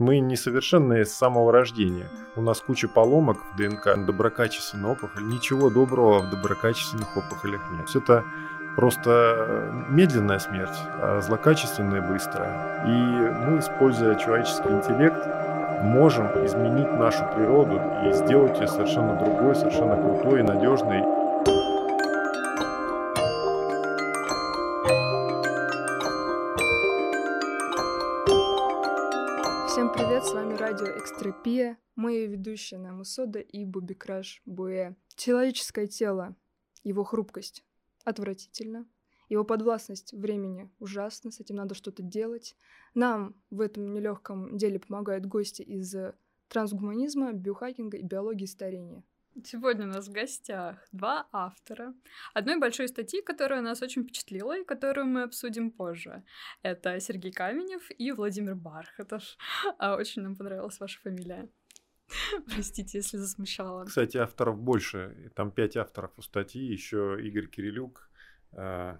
Мы несовершенные с самого рождения. У нас куча поломок в ДНК, доброкачественная опухоль. Ничего доброго в доброкачественных опухолях нет. Все это просто медленная смерть, а злокачественная быстрая. И мы, используя человеческий интеллект, можем изменить нашу природу и сделать ее совершенно другой, совершенно крутой и надежной. Экстропия, мои ведущие Намусода и Бубикраш Буэ. Человеческое тело, его хрупкость отвратительно, его подвластность времени ужасна, с этим надо что-то делать. Нам в этом нелегком деле помогают гости из трансгуманизма, биохакинга и биологии старения. Сегодня у нас в гостях два автора одной большой статьи, которая нас очень впечатлила и которую мы обсудим позже. Это Сергей Каменев и Владимир Бархатов. А, очень нам понравилась ваша фамилия. Простите, если засмущала. Кстати, авторов больше. Там пять авторов у статьи. Еще Игорь Кирилюк, а,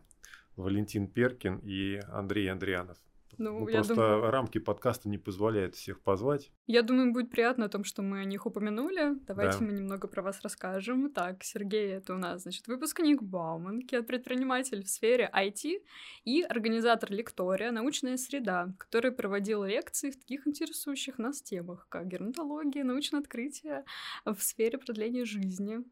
Валентин Перкин и Андрей Андрианов. Ну, ну просто думаю... рамки подкаста не позволяют всех позвать. Я думаю, будет приятно о том, что мы о них упомянули. Давайте да. мы немного про вас расскажем. Так, Сергей, это у нас, значит, выпускник Бауманки, предприниматель в сфере IT и организатор лектория «Научная среда», который проводил лекции в таких интересующих нас темах, как геронтология, научное открытие в сфере продления жизни,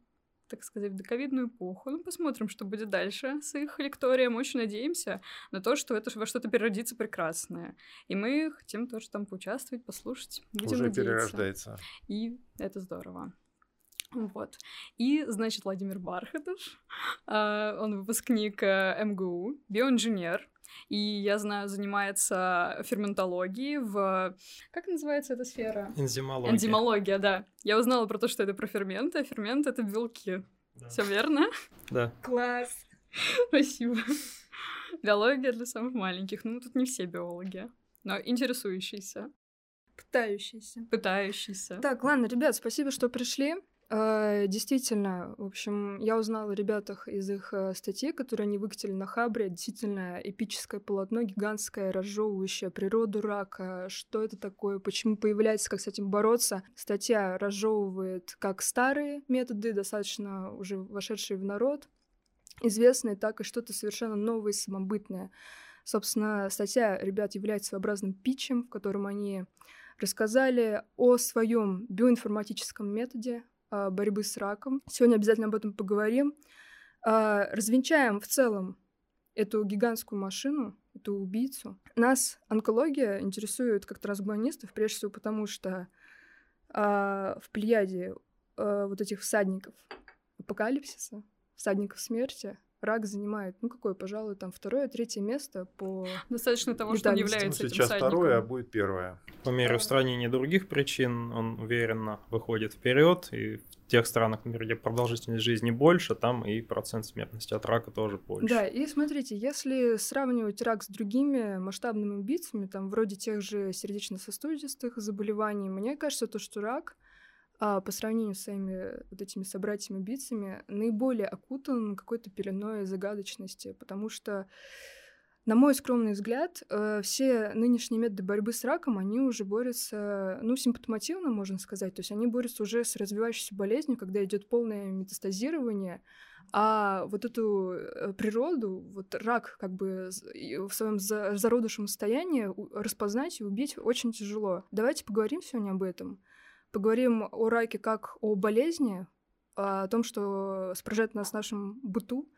так сказать, в доковидную эпоху. Ну, посмотрим, что будет дальше с их лекторием. Очень надеемся на то, что это во что-то переродится прекрасное. И мы хотим тоже там поучаствовать, послушать. Будем Уже надеяться. перерождается. И это здорово. Вот. И, значит, Владимир Бархатов, э, он выпускник э, МГУ, биоинженер, и я знаю, занимается ферментологией в... Как называется эта сфера? Энзимология. Энзимология, да. Я узнала про то, что это про ферменты, а фермент — это белки. Да. Все верно? Да. Класс. Спасибо. Биология для самых маленьких. Ну, тут не все биологи, но интересующиеся. Пытающиеся. Пытающиеся. Так, ладно, ребят, спасибо, что пришли. Э, действительно, в общем, я узнала о ребятах из их э, статьи, которые они выкатили на Хабре. Действительно, эпическое полотно, гигантское, разжевывающее природу рака. Что это такое, почему появляется, как с этим бороться. Статья разжевывает как старые методы, достаточно уже вошедшие в народ, известные, так и что-то совершенно новое и самобытное. Собственно, статья ребят является своеобразным питчем, в котором они рассказали о своем биоинформатическом методе, борьбы с раком. Сегодня обязательно об этом поговорим. А, развенчаем в целом эту гигантскую машину, эту убийцу. Нас онкология интересует как трансгуманистов, прежде всего потому, что а, в плеяде вот этих всадников апокалипсиса, всадников смерти, рак занимает, ну какое, пожалуй, там второе, третье место по Достаточно того, что он является ну, Сейчас этим второе, а будет первое. По мере устранения других причин он уверенно выходит вперед, и в тех странах, например, где продолжительность жизни больше, там и процент смертности от рака тоже больше. Да, и смотрите, если сравнивать рак с другими масштабными убийцами, там вроде тех же сердечно-сосудистых заболеваний, мне кажется, то, что рак а, по сравнению с своими вот этими собратьями-убийцами наиболее окутан какой-то пеленой загадочности, потому что, на мой скромный взгляд, э, все нынешние методы борьбы с раком, они уже борются, ну, симптомативно, можно сказать, то есть они борются уже с развивающейся болезнью, когда идет полное метастазирование, а вот эту э, природу, вот рак как бы в своем зародышем состоянии распознать и убить очень тяжело. Давайте поговорим сегодня об этом. Поговорим о раке как о болезни, о том, что спражает нас в нашем быту,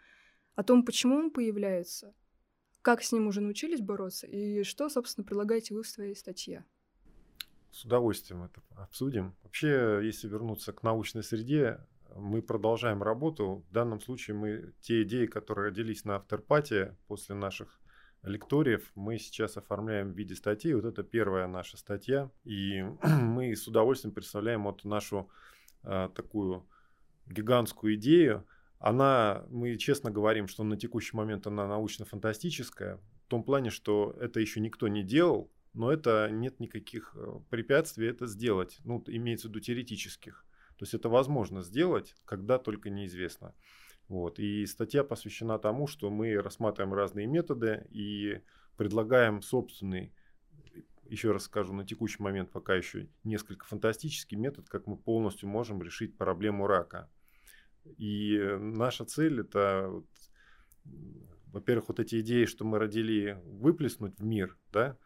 о том, почему он появляется, как с ним уже научились бороться и что, собственно, предлагаете вы в своей статье. С удовольствием это обсудим. Вообще, если вернуться к научной среде, мы продолжаем работу. В данном случае мы те идеи, которые родились на авторпате после наших лекториев мы сейчас оформляем в виде статьи. Вот это первая наша статья. И мы с удовольствием представляем вот нашу э, такую гигантскую идею. Она, мы честно говорим, что на текущий момент она научно-фантастическая. В том плане, что это еще никто не делал, но это нет никаких э, препятствий это сделать. Ну, имеется в виду теоретических. То есть это возможно сделать, когда только неизвестно. Вот. И статья посвящена тому, что мы рассматриваем разные методы и предлагаем собственный еще раз скажу, на текущий момент пока еще несколько фантастический метод, как мы полностью можем решить проблему рака. И наша цель это, во-первых, вот эти идеи, что мы родили, выплеснуть в мир, да,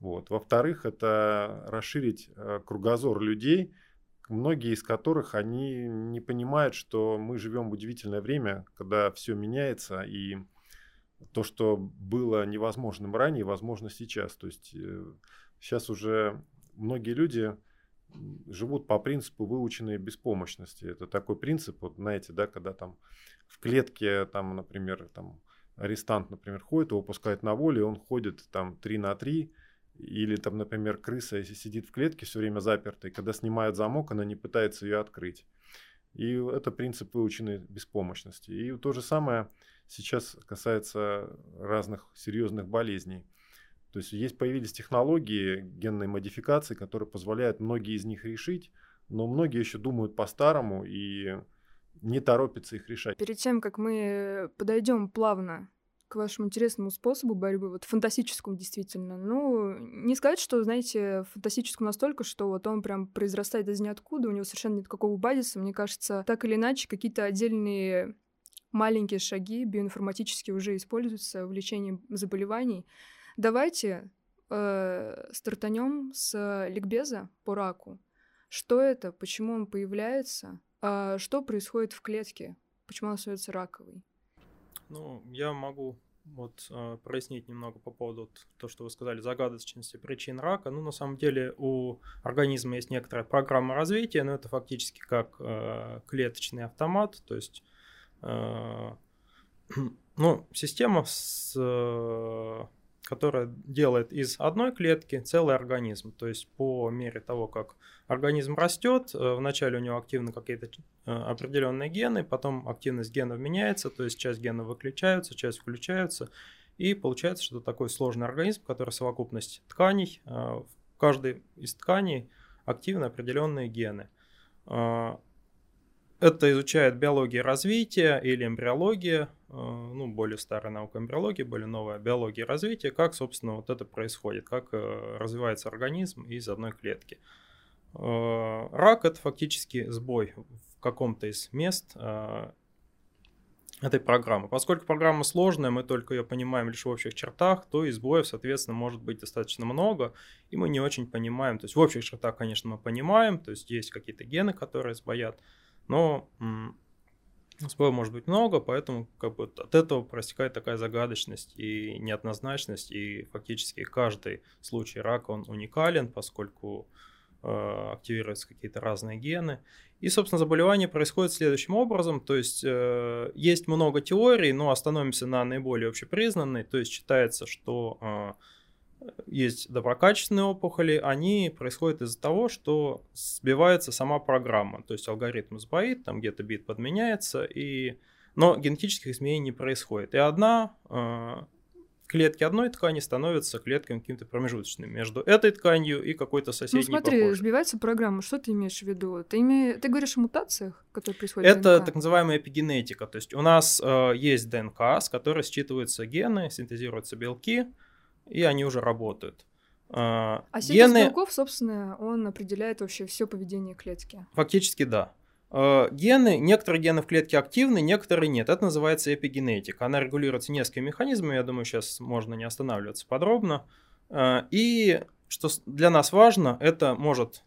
вот. Во-вторых, это расширить э, кругозор людей, многие из которых они не понимают, что мы живем в удивительное время, когда все меняется, и то, что было невозможным ранее, возможно сейчас. То есть сейчас э, уже многие люди живут по принципу выученной беспомощности. Это такой принцип, вот знаете, да, когда там в клетке, там, например, там арестант, например, ходит, его пускают на волю, он ходит там 3 на 3, или там, например, крыса, если сидит в клетке все время запертой, когда снимает замок, она не пытается ее открыть. И это принцип выученной беспомощности. И то же самое сейчас касается разных серьезных болезней. То есть есть появились технологии генной модификации, которые позволяют многие из них решить, но многие еще думают по-старому и не торопятся их решать. Перед тем, как мы подойдем плавно к вашему интересному способу борьбы, вот фантастическому действительно. Ну, не сказать, что, знаете, фантастическому настолько, что вот он прям произрастает из ниоткуда, у него совершенно нет какого базиса. Мне кажется, так или иначе, какие-то отдельные маленькие шаги биоинформатически уже используются в лечении заболеваний. Давайте э, стартанем с ликбеза по раку. Что это, почему он появляется, э, что происходит в клетке, почему он остается раковой. Ну, я могу вот э, прояснить немного по поводу то, что вы сказали, загадочности причин рака. Ну, на самом деле у организма есть некоторая программа развития, но это фактически как э, клеточный автомат, то есть э, ну, система с которая делает из одной клетки целый организм. То есть по мере того, как организм растет, э, вначале у него активны какие-то э, определенные гены, потом активность генов меняется, то есть часть генов выключаются, часть включаются, и получается, что такой сложный организм, который совокупность тканей. Э, в каждой из тканей активны определенные гены. Это изучает биология развития или эмбриология, э, ну, более старая наука эмбриологии, более новая биология развития, как, собственно, вот это происходит, как э, развивается организм из одной клетки. Э, рак – это фактически сбой в каком-то из мест этой программы. Поскольку программа сложная, мы только ее понимаем лишь в общих чертах, то и сбоев, соответственно, может быть достаточно много, и мы не очень понимаем. То есть в общих чертах, конечно, мы понимаем, то есть есть какие-то гены, которые сбоят, но споров может быть много, поэтому как бы от этого проистекает такая загадочность и неоднозначность, и фактически каждый случай рака, он уникален, поскольку э, активируются какие-то разные гены. И, собственно, заболевание происходит следующим образом, то есть э, есть много теорий, но остановимся на наиболее общепризнанной, то есть считается, что э, есть доброкачественные опухоли, они происходят из-за того, что сбивается сама программа, то есть алгоритм сбоит, там где-то бит подменяется, и... но генетических изменений не происходит. И одна э, клетки одной ткани становятся клетками каким-то промежуточным между этой тканью и какой-то ну, соседней. Ну смотри, похожей. сбивается программа. Что ты имеешь в виду? Ты, име... ты говоришь о мутациях, которые происходят Это так называемая эпигенетика. То есть у нас э, есть ДНК, с которой считываются гены, синтезируются белки, и они уже работают. А, а гены... белков, собственно, он определяет вообще все поведение клетки. Фактически да. А, гены, некоторые гены в клетке активны, некоторые нет. Это называется эпигенетика. Она регулируется несколькими механизмами, я думаю, сейчас можно не останавливаться подробно. А, и что для нас важно, это может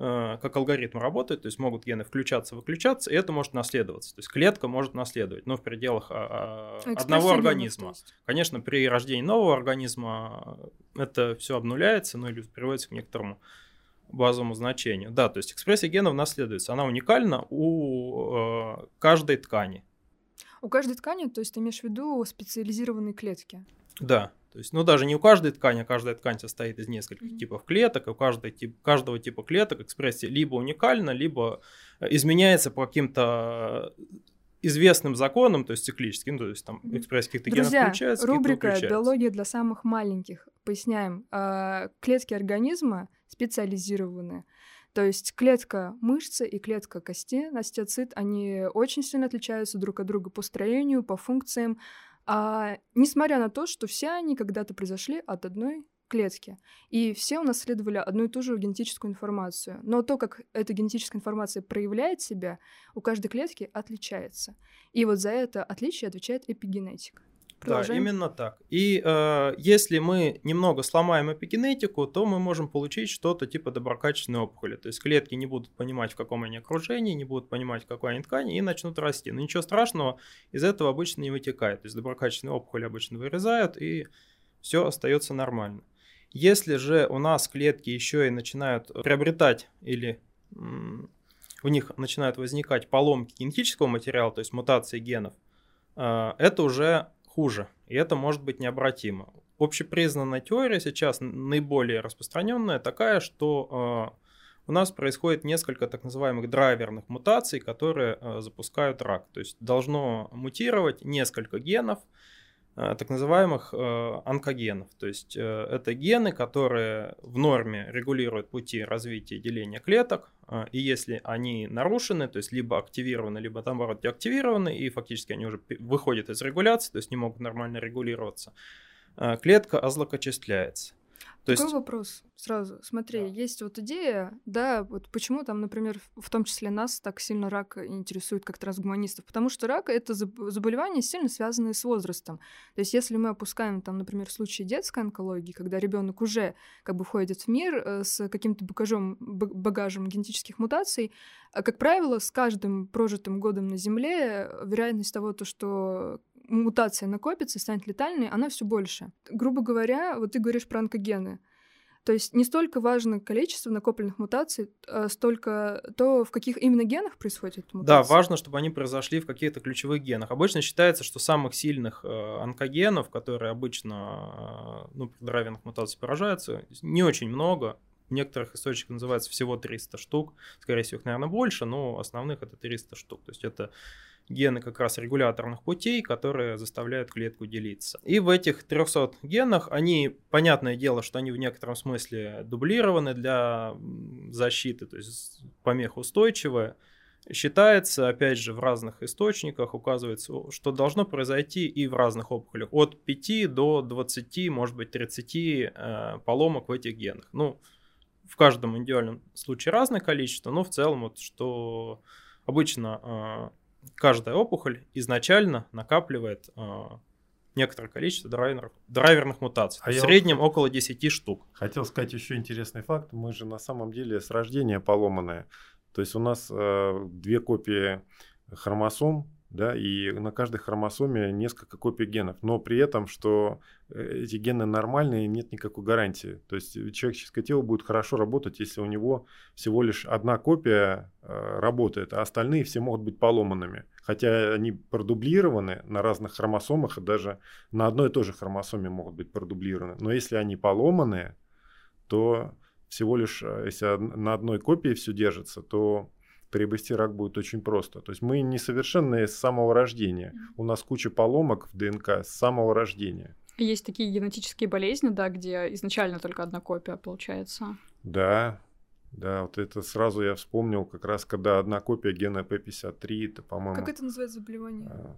как алгоритм работает, то есть могут гены включаться, выключаться, и это может наследоваться. То есть клетка может наследовать, но в пределах а, а, одного организма. Конечно, при рождении нового организма это все обнуляется, ну или приводится к некоторому базовому значению. Да, то есть экспрессия генов наследуется. Она уникальна у э, каждой ткани. У каждой ткани, то есть ты имеешь в виду специализированные клетки? Да. То есть, ну, даже не у каждой ткани, а каждая ткань состоит из нескольких mm-hmm. типов клеток, и у каждой тип, каждого типа клеток экспрессия либо уникальна, либо э, изменяется по каким-то известным законам, то есть циклическим, то есть там экспрессия каких-то генов включается, рубрика «Биология для самых маленьких». Поясняем, а, клетки организма специализированы. То есть клетка мышцы и клетка кости, остеоцит, они очень сильно отличаются друг от друга по строению, по функциям, а, несмотря на то, что все они когда-то произошли от одной клетки. И все унаследовали одну и ту же генетическую информацию. Но то, как эта генетическая информация проявляет себя, у каждой клетки отличается. И вот за это отличие отвечает эпигенетика. Продолжаем. Да, именно так. И э, если мы немного сломаем эпигенетику, то мы можем получить что-то типа доброкачественной опухоли. То есть клетки не будут понимать, в каком они окружении, не будут понимать, в какой они ткани, и начнут расти. Но ничего страшного из этого обычно не вытекает. То есть доброкачественные опухоли обычно вырезают, и все остается нормально. Если же у нас клетки еще и начинают приобретать или у них начинают возникать поломки генетического материала, то есть мутации генов, э, это уже хуже, и это может быть необратимо. Общепризнанная теория сейчас наиболее распространенная такая, что э, у нас происходит несколько так называемых драйверных мутаций, которые э, запускают рак. То есть должно мутировать несколько генов, так называемых э, онкогенов. То есть э, это гены, которые в норме регулируют пути развития и деления клеток, и если они нарушены, то есть либо активированы, либо наоборот деактивированы, и фактически они уже выходят из регуляции, то есть не могут нормально регулироваться, клетка озлокочисляется. Такой есть... вопрос сразу. Смотри, да. есть вот идея, да, вот почему там, например, в том числе нас так сильно рак интересует как трансгуманистов, потому что рак — это заболевание, сильно связанное с возрастом. То есть если мы опускаем там, например, случай детской онкологии, когда ребенок уже как бы входит в мир э, с каким-то багажом, багажем генетических мутаций, а, как правило, с каждым прожитым годом на Земле вероятность того, то, что мутация накопится, станет летальной, она все больше. Грубо говоря, вот ты говоришь про онкогены. То есть не столько важно количество накопленных мутаций, а столько то, в каких именно генах происходит мутация. Да, важно, чтобы они произошли в каких-то ключевых генах. Обычно считается, что самых сильных э, онкогенов, которые обычно э, ну, при драйвинг мутаций поражаются, не очень много. В некоторых источниках называется всего 300 штук. Скорее всего, их, наверное, больше, но основных это 300 штук. То есть это гены как раз регуляторных путей, которые заставляют клетку делиться. И в этих 300 генах они, понятное дело, что они в некотором смысле дублированы для защиты, то есть помех устойчивая. Считается, опять же, в разных источниках указывается, что должно произойти и в разных опухолях. От 5 до 20, может быть, 30 э, поломок в этих генах. Ну, в каждом индивидуальном случае разное количество, но в целом вот что обычно э, каждая опухоль изначально накапливает э, некоторое количество драйверных, драйверных мутаций. А в среднем вот около 10 штук. Хотел сказать еще интересный факт. Мы же на самом деле с рождения поломанные. То есть у нас э, две копии хромосом да, и на каждой хромосоме несколько копий генов, но при этом, что э, эти гены нормальные, нет никакой гарантии. То есть человеческое тело будет хорошо работать, если у него всего лишь одна копия э, работает, а остальные все могут быть поломанными. Хотя они продублированы на разных хромосомах, даже на одной и той же хромосоме могут быть продублированы. Но если они поломанные, то всего лишь, э, если на одной копии все держится, то приобрести рак будет очень просто. То есть мы несовершенные с самого рождения. У нас куча поломок в ДНК с самого рождения. Есть такие генетические болезни, да, где изначально только одна копия получается. Да, да, вот это сразу я вспомнил, как раз когда одна копия гена P53, это, по-моему... Как это называется заболевание? А,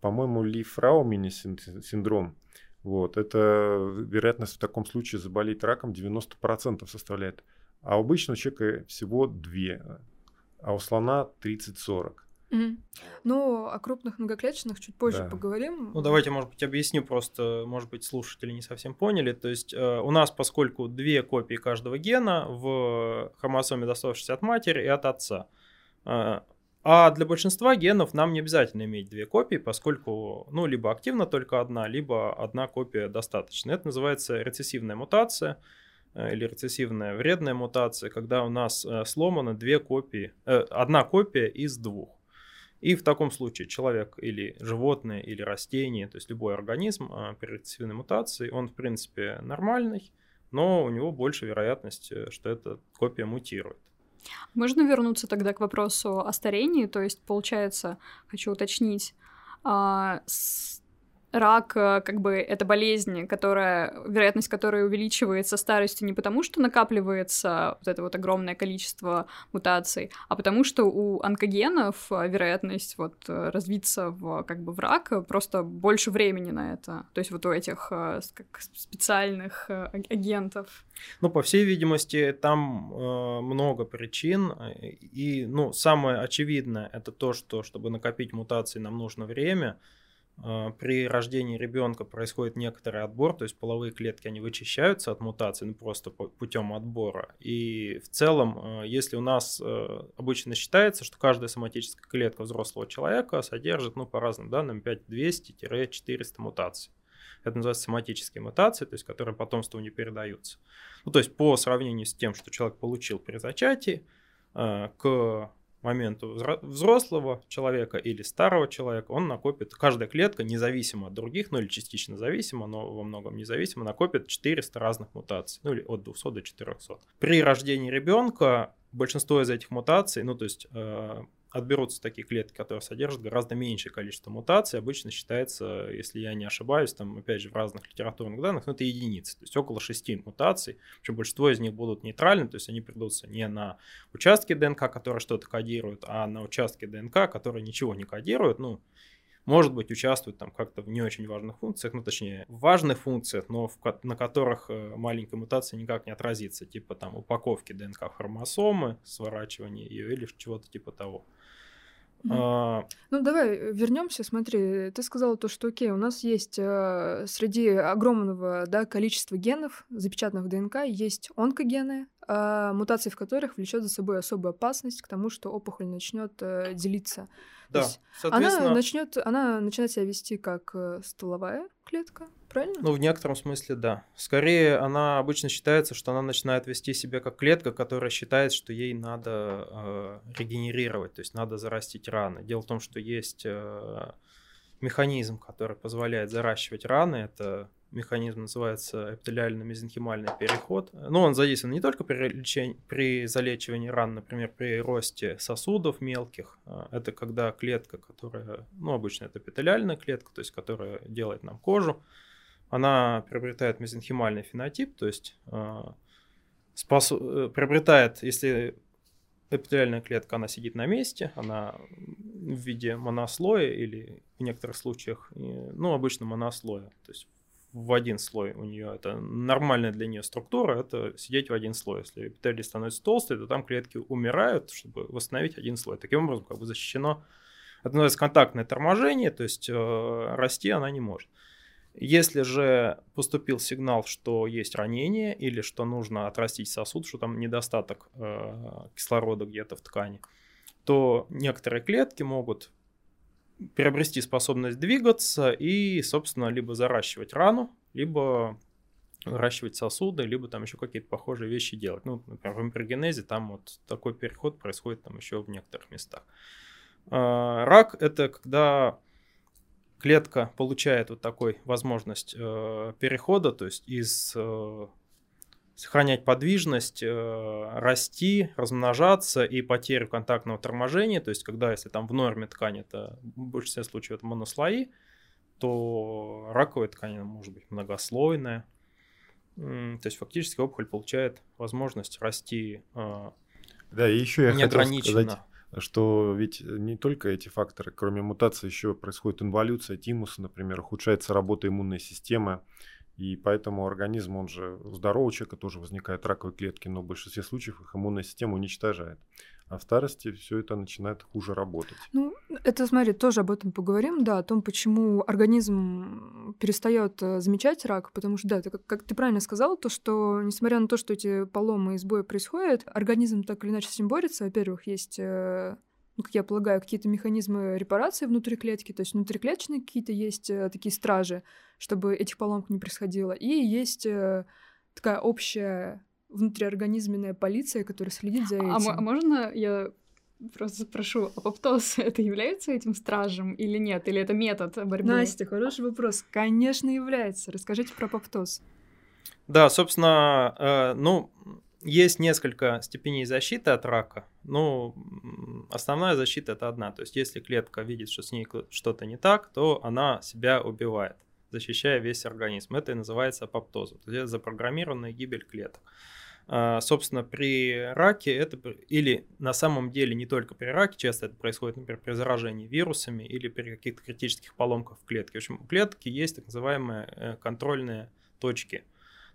по-моему, Ли Фраумини синдром. Вот, это вероятность в таком случае заболеть раком 90% составляет. А у обычного человека всего две а у слона 30-40. Mm. Ну, о крупных многоклеточных чуть позже да. поговорим. Ну, давайте, может быть, объясню просто, может быть, слушатели не совсем поняли. То есть э, у нас, поскольку две копии каждого гена в хромосоме, доставшейся от матери и от отца. Э, а для большинства генов нам не обязательно иметь две копии, поскольку, ну, либо активна только одна, либо одна копия достаточно. Это называется рецессивная мутация. Э, или рецессивная вредная мутация, когда у нас э, сломаны две копии, э, одна копия из двух. И в таком случае человек или животное, или растение, то есть любой организм при рецессивной мутации, он в принципе нормальный, но у него больше вероятность, что эта копия мутирует. Можно вернуться тогда к вопросу о старении? То есть, получается, хочу уточнить, а, рак, э, как бы, это болезнь, которая, вероятность которой увеличивается старостью не потому, что накапливается вот это вот огромное количество мутаций, а потому что у онкогенов э, вероятность вот э, развиться в, как бы, в рак просто больше времени на это. То есть вот у этих как, специальных агентов. Ну, по всей видимости, там э, много причин. И, ну, самое очевидное это то, что чтобы накопить мутации, нам нужно время. А, при рождении ребенка происходит некоторый отбор, то есть половые клетки, они вычищаются от мутаций ну, просто путем отбора. И в целом, а, если у нас а, обычно считается, что каждая соматическая клетка взрослого человека содержит, ну, по разным данным, 5200-400 мутаций. Это называется соматические мутации, то есть которые потомству не передаются. Ну, то есть по сравнению с тем, что человек получил при зачатии, к моменту взрослого человека или старого человека, он накопит, каждая клетка независимо от других, ну или частично зависимо, но во многом независимо, накопит 400 разных мутаций, ну или от 200 до 400. При рождении ребенка большинство из этих мутаций, ну то есть э, отберутся такие клетки, которые содержат гораздо меньшее количество мутаций. Обычно считается, если я не ошибаюсь, там, опять же, в разных литературных данных, ну, это единицы, то есть около шести мутаций. Причем большинство из них будут нейтральны, то есть они придутся не на участки ДНК, которые что-то кодируют, а на участки ДНК, которые ничего не кодируют. Ну, может быть, участвует там как-то в не очень важных функциях, ну, точнее, важных функциях, но в, на которых э, маленькая мутация никак не отразится, типа там упаковки ДНК хромосомы, сворачивания ее или чего-то типа того. А... Ну давай вернемся. Смотри, ты сказала то, что окей, у нас есть э, среди огромного да, количества генов, запечатанных в ДНК, есть онкогены, э, мутации в которых влечет за собой особую опасность к тому, что опухоль начнет э, делиться. Да, соответственно... Она начнет, она начинает себя вести как э, стволовая клетка, правильно? Ну, в некотором смысле, да. Скорее, она обычно считается, что она начинает вести себя как клетка, которая считает, что ей надо э, регенерировать, то есть надо зарастить раны. Дело в том, что есть э, механизм, который позволяет заращивать раны. Это механизм называется эпителиально-мезенхимальный переход. Но он задействован не только при, лечении, при залечивании ран, например, при росте сосудов мелких. А, это когда клетка, которая, ну, обычно это эпителиальная клетка, то есть которая делает нам кожу, она приобретает мезенхимальный фенотип, то есть э, способ, э, приобретает, если эпителиальная клетка, она сидит на месте, она в виде монослоя или в некоторых случаях, ну, обычно монослоя, то есть в один слой у нее. Это нормальная для нее структура, это сидеть в один слой. Если эпителий становится толстый, то там клетки умирают, чтобы восстановить один слой. Таким образом, как бы защищено, это называется контактное торможение, то есть э, расти она не может. Если же поступил сигнал, что есть ранение или что нужно отрастить сосуд, что там недостаток э, кислорода где-то в ткани, то некоторые клетки могут приобрести способность двигаться и, собственно, либо заращивать рану, либо наращивать сосуды, либо там еще какие-то похожие вещи делать. Ну, например, в эмбриогенезе там вот такой переход происходит там еще в некоторых местах. А, рак – это когда клетка получает вот такой возможность э, перехода, то есть из э, сохранять подвижность, э, расти, размножаться и потерю контактного торможения. То есть, когда если там в норме ткани это в большинстве случаев это монослои, то раковая ткань может быть многослойная. То есть фактически опухоль получает возможность расти э, да, и еще я хотел сказать, что ведь не только эти факторы, кроме мутации, еще происходит инволюция тимуса, например, ухудшается работа иммунной системы, и поэтому организм, он же у здорового человека тоже возникают раковые клетки, но в большинстве случаев их иммунная система уничтожает. А в старости все это начинает хуже работать. Ну, это, смотри, тоже об этом поговорим, да, о том, почему организм перестает э, замечать рак, потому что, да, ты, как, как ты правильно сказал, то, что, несмотря на то, что эти поломы и сбои происходят, организм так или иначе с ним борется. Во-первых, есть э, ну, как я полагаю, какие-то механизмы репарации внутри клетки, то есть внутриклеточные какие-то есть э, такие стражи, чтобы этих поломок не происходило. И есть э, такая общая внутриорганизменная полиция, которая следит за а этим. А, а можно я просто спрошу, апоптоз это является этим стражем или нет? Или это метод борьбы? Настя, хороший вопрос. Конечно, является. Расскажите про апоптоз. Да, собственно, э, ну, есть несколько степеней защиты от рака. Ну, основная защита это одна. То есть если клетка видит, что с ней что-то не так, то она себя убивает, защищая весь организм. Это и называется апоптоза. То есть это запрограммированная гибель клеток. А, собственно, при раке это или на самом деле не только при раке, часто это происходит, например, при заражении вирусами или при каких-то критических поломках в клетке. В общем, у клетки есть так называемые э, контрольные точки.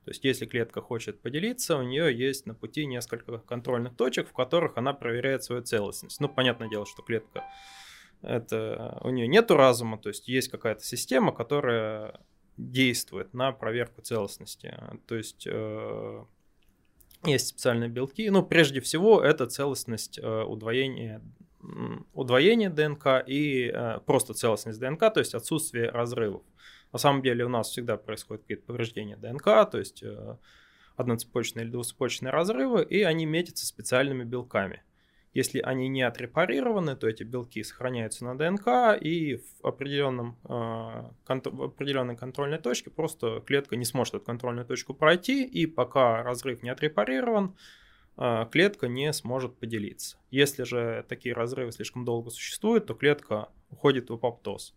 То есть, если клетка хочет поделиться, у нее есть на пути несколько контрольных точек, в которых она проверяет свою целостность. Ну, понятное дело, что клетка это у нее нету разума, то есть есть какая-то система, которая действует на проверку целостности. То есть э, есть специальные белки. Ну, прежде всего, это целостность э, удвоения, удвоения ДНК и э, просто целостность ДНК, то есть отсутствие разрывов. На самом деле у нас всегда происходят какие-то повреждения ДНК, то есть э, одноцепочные или двуцепочные разрывы, и они метятся специальными белками. Если они не отрепарированы, то эти белки сохраняются на ДНК, и в, определенном, э, в определенной контрольной точке просто клетка не сможет эту контрольную точку пройти, и пока разрыв не отрепарирован, э, клетка не сможет поделиться. Если же такие разрывы слишком долго существуют, то клетка уходит в апоптоз.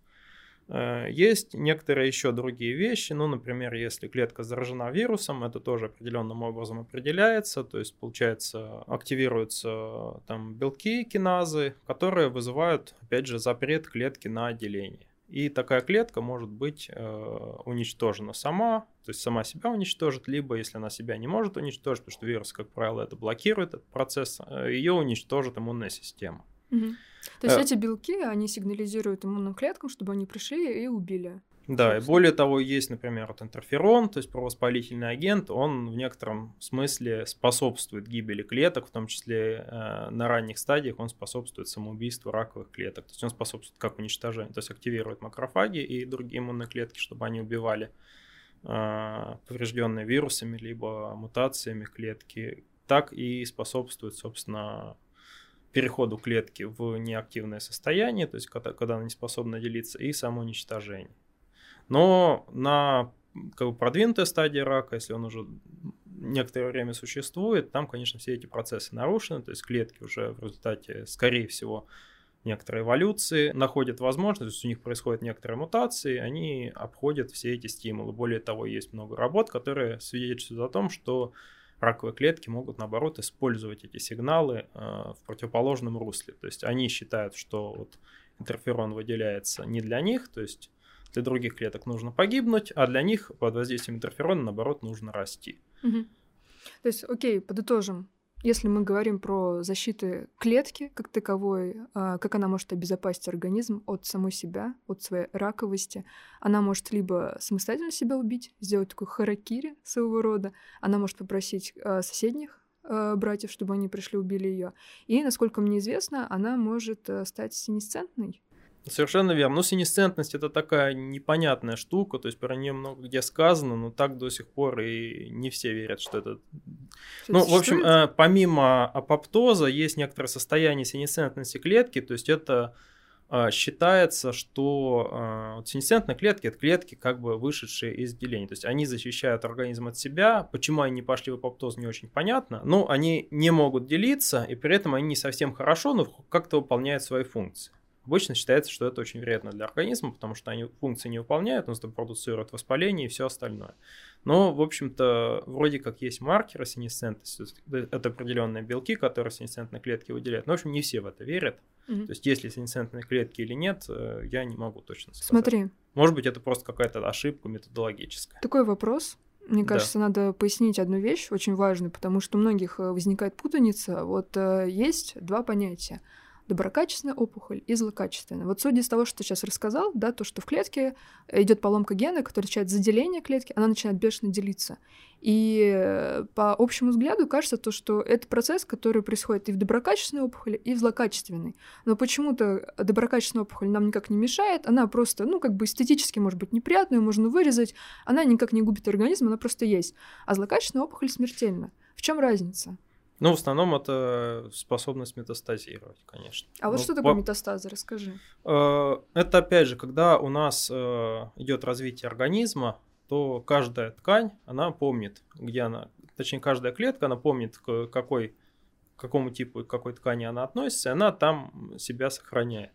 Э, есть некоторые еще другие вещи, ну, например, если клетка заражена вирусом, это тоже определенным образом определяется, то есть, получается, активируются там белки, киназы, которые вызывают, опять же, запрет клетки на деление. И такая клетка может быть э, уничтожена сама, то есть сама себя уничтожит, либо если она себя не может уничтожить, потому что вирус, как правило, это блокирует этот процесс, э, ее уничтожит иммунная система. Угу. То есть э... эти белки, они сигнализируют иммунным клеткам, чтобы они пришли и убили. Да, и более того, есть, например, вот интерферон, то есть провоспалительный агент, он в некотором смысле способствует гибели клеток, в том числе э, на ранних стадиях он способствует самоубийству раковых клеток, то есть он способствует как уничтожению, то есть активирует макрофаги и другие иммунные клетки, чтобы они убивали э, поврежденные вирусами либо мутациями клетки, так и способствует, собственно, переходу клетки в неактивное состояние, то есть когда, когда она не способна делиться, и самоуничтожение. Но на как бы, продвинутой стадии рака, если он уже некоторое время существует, там, конечно, все эти процессы нарушены, то есть клетки уже в результате, скорее всего, некоторой эволюции находят возможность, то есть у них происходят некоторые мутации, они обходят все эти стимулы. Более того, есть много работ, которые свидетельствуют о том, что раковые клетки могут, наоборот, использовать эти сигналы э, в противоположном русле. То есть они считают, что вот интерферон выделяется не для них, то есть для других клеток нужно погибнуть, а для них под воздействием интерферона, наоборот, нужно расти. Угу. То есть, окей, подытожим. Если мы говорим про защиту клетки как таковой, а, как она может обезопасить организм от самой себя, от своей раковости, она может либо самостоятельно себя убить, сделать такой харакири своего рода, она может попросить а, соседних а, братьев, чтобы они пришли убили ее. И, насколько мне известно, она может стать синесцентной. Совершенно верно. Ну, синесцентность это такая непонятная штука, то есть про нее много где сказано, но так до сих пор и не все верят, что это... Что ну, в общем, э, помимо апоптоза есть некоторое состояние синесцентности клетки, то есть это э, считается, что э, вот синесцентные клетки это клетки, как бы вышедшие из деления. То есть они защищают организм от себя. Почему они не пошли в апоптоз, не очень понятно. Но они не могут делиться, и при этом они не совсем хорошо, но как-то выполняют свои функции. Обычно считается, что это очень вредно для организма, потому что они функции не выполняют, он продуцирует воспаление и все остальное. Но, в общем-то, вроде как есть маркеры синесцентности, это определенные белки, которые синесцентные клетки выделяют. Но, в общем, не все в это верят. Mm-hmm. То есть, есть ли синесцентные клетки или нет, э, я не могу точно сказать. Смотри. Может быть, это просто какая-то ошибка методологическая. Такой вопрос. Мне кажется, да. надо пояснить одну вещь очень важную, потому что у многих э, возникает путаница. Вот э, есть два понятия доброкачественная опухоль и злокачественная. Вот судя из того, что ты сейчас рассказал, да, то, что в клетке идет поломка гена, который отвечает за деление клетки, она начинает бешено делиться. И э, по общему взгляду кажется то, что это процесс, который происходит и в доброкачественной опухоли, и в злокачественной. Но почему-то доброкачественная опухоль нам никак не мешает, она просто, ну, как бы эстетически может быть неприятную, можно вырезать, она никак не губит организм, она просто есть. А злокачественная опухоль смертельна. В чем разница? Ну, в основном это способность метастазировать, конечно. А вот ну, что такое по... метастазы, расскажи. Э, это опять же, когда у нас э, идет развитие организма, то каждая ткань, она помнит, где она, точнее, каждая клетка, она помнит, какой какому типу какой ткани она относится, и она там себя сохраняет.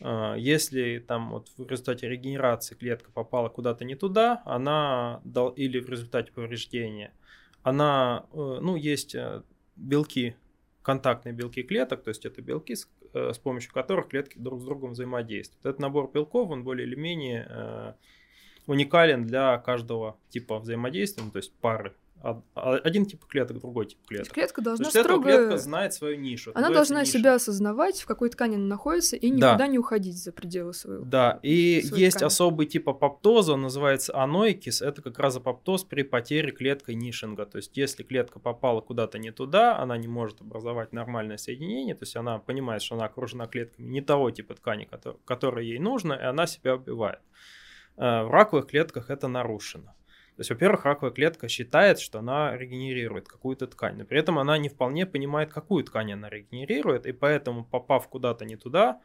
А, если там вот в результате регенерации клетка попала куда-то не туда, она или в результате повреждения, она, э, ну, есть э, белки, контактные белки клеток, то есть это белки, с, э, с помощью которых клетки друг с другом взаимодействуют. Этот набор белков, он более или менее уникален для каждого типа взаимодействия, ну, то есть пары один тип клеток, другой тип клеток. Клетка должна То есть строго... клетка знает свою нишу. Она должна ниша. себя осознавать, в какой ткани она находится, и никуда да. не уходить за пределы своего. Да, и есть ткани. особый тип апоптоза, он называется аноикис. Это как раз апоптоз при потере клеткой нишинга. То есть если клетка попала куда-то не туда, она не может образовать нормальное соединение, то есть она понимает, что она окружена клетками не того типа ткани, которое ей нужно, и она себя убивает. Э, в раковых клетках это нарушено. То есть, во-первых, раковая клетка считает, что она регенерирует какую-то ткань, но при этом она не вполне понимает, какую ткань она регенерирует, и поэтому, попав куда-то не туда,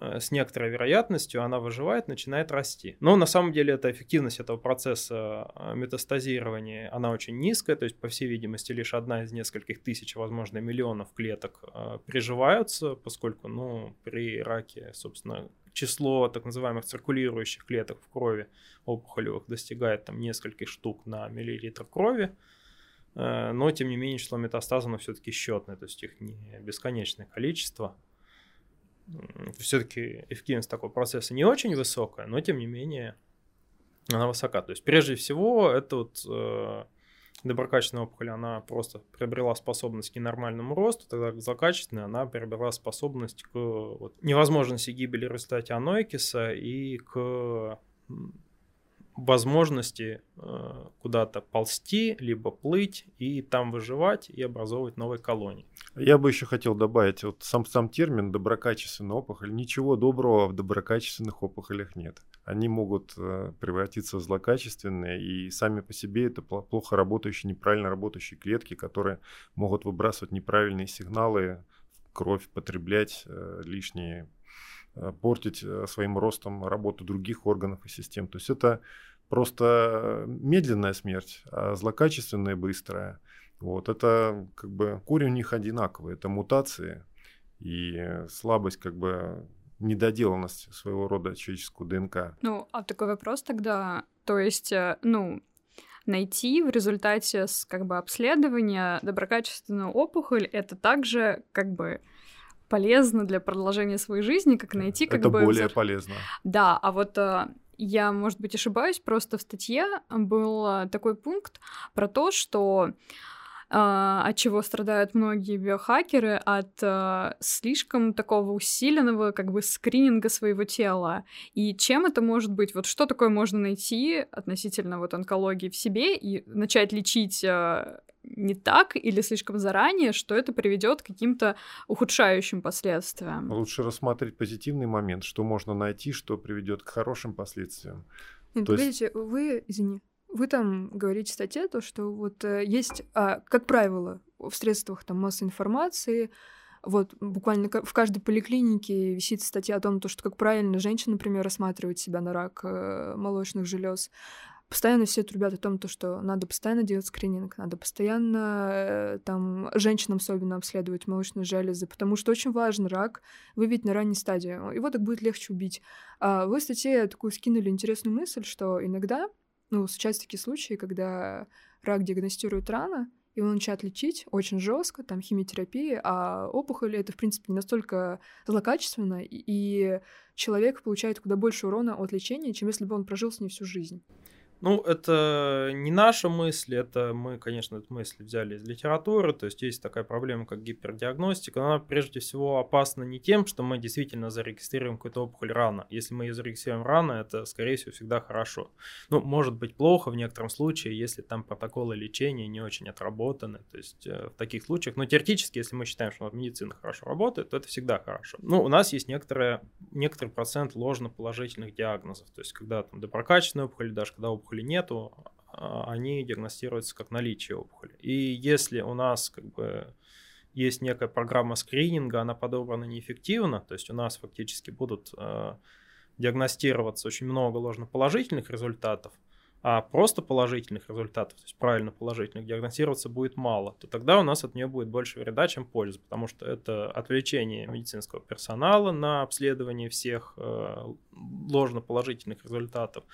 Э, с некоторой вероятностью она выживает, начинает расти. Но на самом деле эта эффективность этого процесса э, метастазирования, она очень низкая, то есть, по всей видимости, лишь одна из нескольких тысяч, возможно, миллионов клеток э, приживаются, поскольку, ну, при раке, собственно, число так называемых циркулирующих клеток в крови опухолевых достигает там нескольких штук на миллилитр крови, но, тем не менее, число метастазов, оно все-таки счетное, то есть их не бесконечное количество, все-таки эффективность такого процесса не очень высокая, но тем не менее она высока. То есть прежде всего это вот э, доброкачественная опухоль, она просто приобрела способность к ненормальному росту, тогда злокачественная она приобрела способность к вот, невозможности гибели в результате аноикиса и к возможности э, куда-то ползти, либо плыть и там выживать и образовывать новые колонии. Я бы еще хотел добавить, вот сам, сам термин доброкачественная опухоль, ничего доброго в доброкачественных опухолях нет. Они могут э, превратиться в злокачественные, и сами по себе это плохо работающие, неправильно работающие клетки, которые могут выбрасывать неправильные сигналы в кровь, потреблять э, лишние Э, портить своим ростом работу других органов и систем. То есть это просто медленная смерть, а злокачественная быстрая. Вот это как бы корень у них одинаковый, это мутации и слабость как бы недоделанность своего рода человеческую ДНК. Ну, а такой вопрос тогда, то есть, э, ну, найти в результате как бы обследования доброкачественную опухоль, это также как бы полезно для продолжения своей жизни, как найти как Это бы... Это более взор... полезно. Да, а вот э, я, может быть, ошибаюсь, просто в статье был э, такой пункт про то, что от чего страдают многие биохакеры, от uh, слишком такого усиленного как бы скрининга своего тела. И чем это может быть? Вот что такое можно найти относительно вот онкологии в себе и начать лечить uh, не так или слишком заранее, что это приведет к каким-то ухудшающим последствиям. Лучше рассмотреть позитивный момент, что можно найти, что приведет к хорошим последствиям. Нет, То есть... вы, извини, вы там говорите в статье то, что вот э, есть, а, как правило, в средствах там массовой информации, вот буквально в каждой поликлинике висит статья о том, то, что как правильно женщина, например, рассматривает себя на рак э, молочных желез постоянно все трубят о том, то, что надо постоянно делать скрининг, надо постоянно э, там женщинам особенно обследовать молочные железы, потому что очень важно рак выявить на ранней стадии. Его так будет легче убить. А вы в статье такую скинули интересную мысль, что иногда, ну, случаются такие случаи, когда рак диагностируют рано, его начинают лечить очень жестко, там химиотерапия, а опухоль это, в принципе, не настолько злокачественно, и человек получает куда больше урона от лечения, чем если бы он прожил с ней всю жизнь. Ну, это не наша мысль, это мы, конечно, эту мысль взяли из литературы, то есть есть такая проблема, как гипердиагностика, но она прежде всего опасна не тем, что мы действительно зарегистрируем какую-то опухоль рано. Если мы ее зарегистрируем рано, это, скорее всего, всегда хорошо. Ну, может быть плохо в некотором случае, если там протоколы лечения не очень отработаны, то есть э, в таких случаях, но теоретически, если мы считаем, что медицина хорошо работает, то это всегда хорошо. Ну, у нас есть некоторые, некоторый процент ложноположительных диагнозов, то есть когда там доброкачественная опухоль, даже когда опухоль опухоли нету, а, они диагностируются как наличие опухоли. И если у нас как бы есть некая программа скрининга, она подобрана неэффективно, то есть у нас фактически будут э, диагностироваться очень много ложноположительных результатов, а просто положительных результатов, то есть правильно положительных, диагностироваться будет мало, то тогда у нас от нее будет больше вреда, чем пользы, потому что это отвлечение медицинского персонала на обследование всех э, ложно положительных результатов.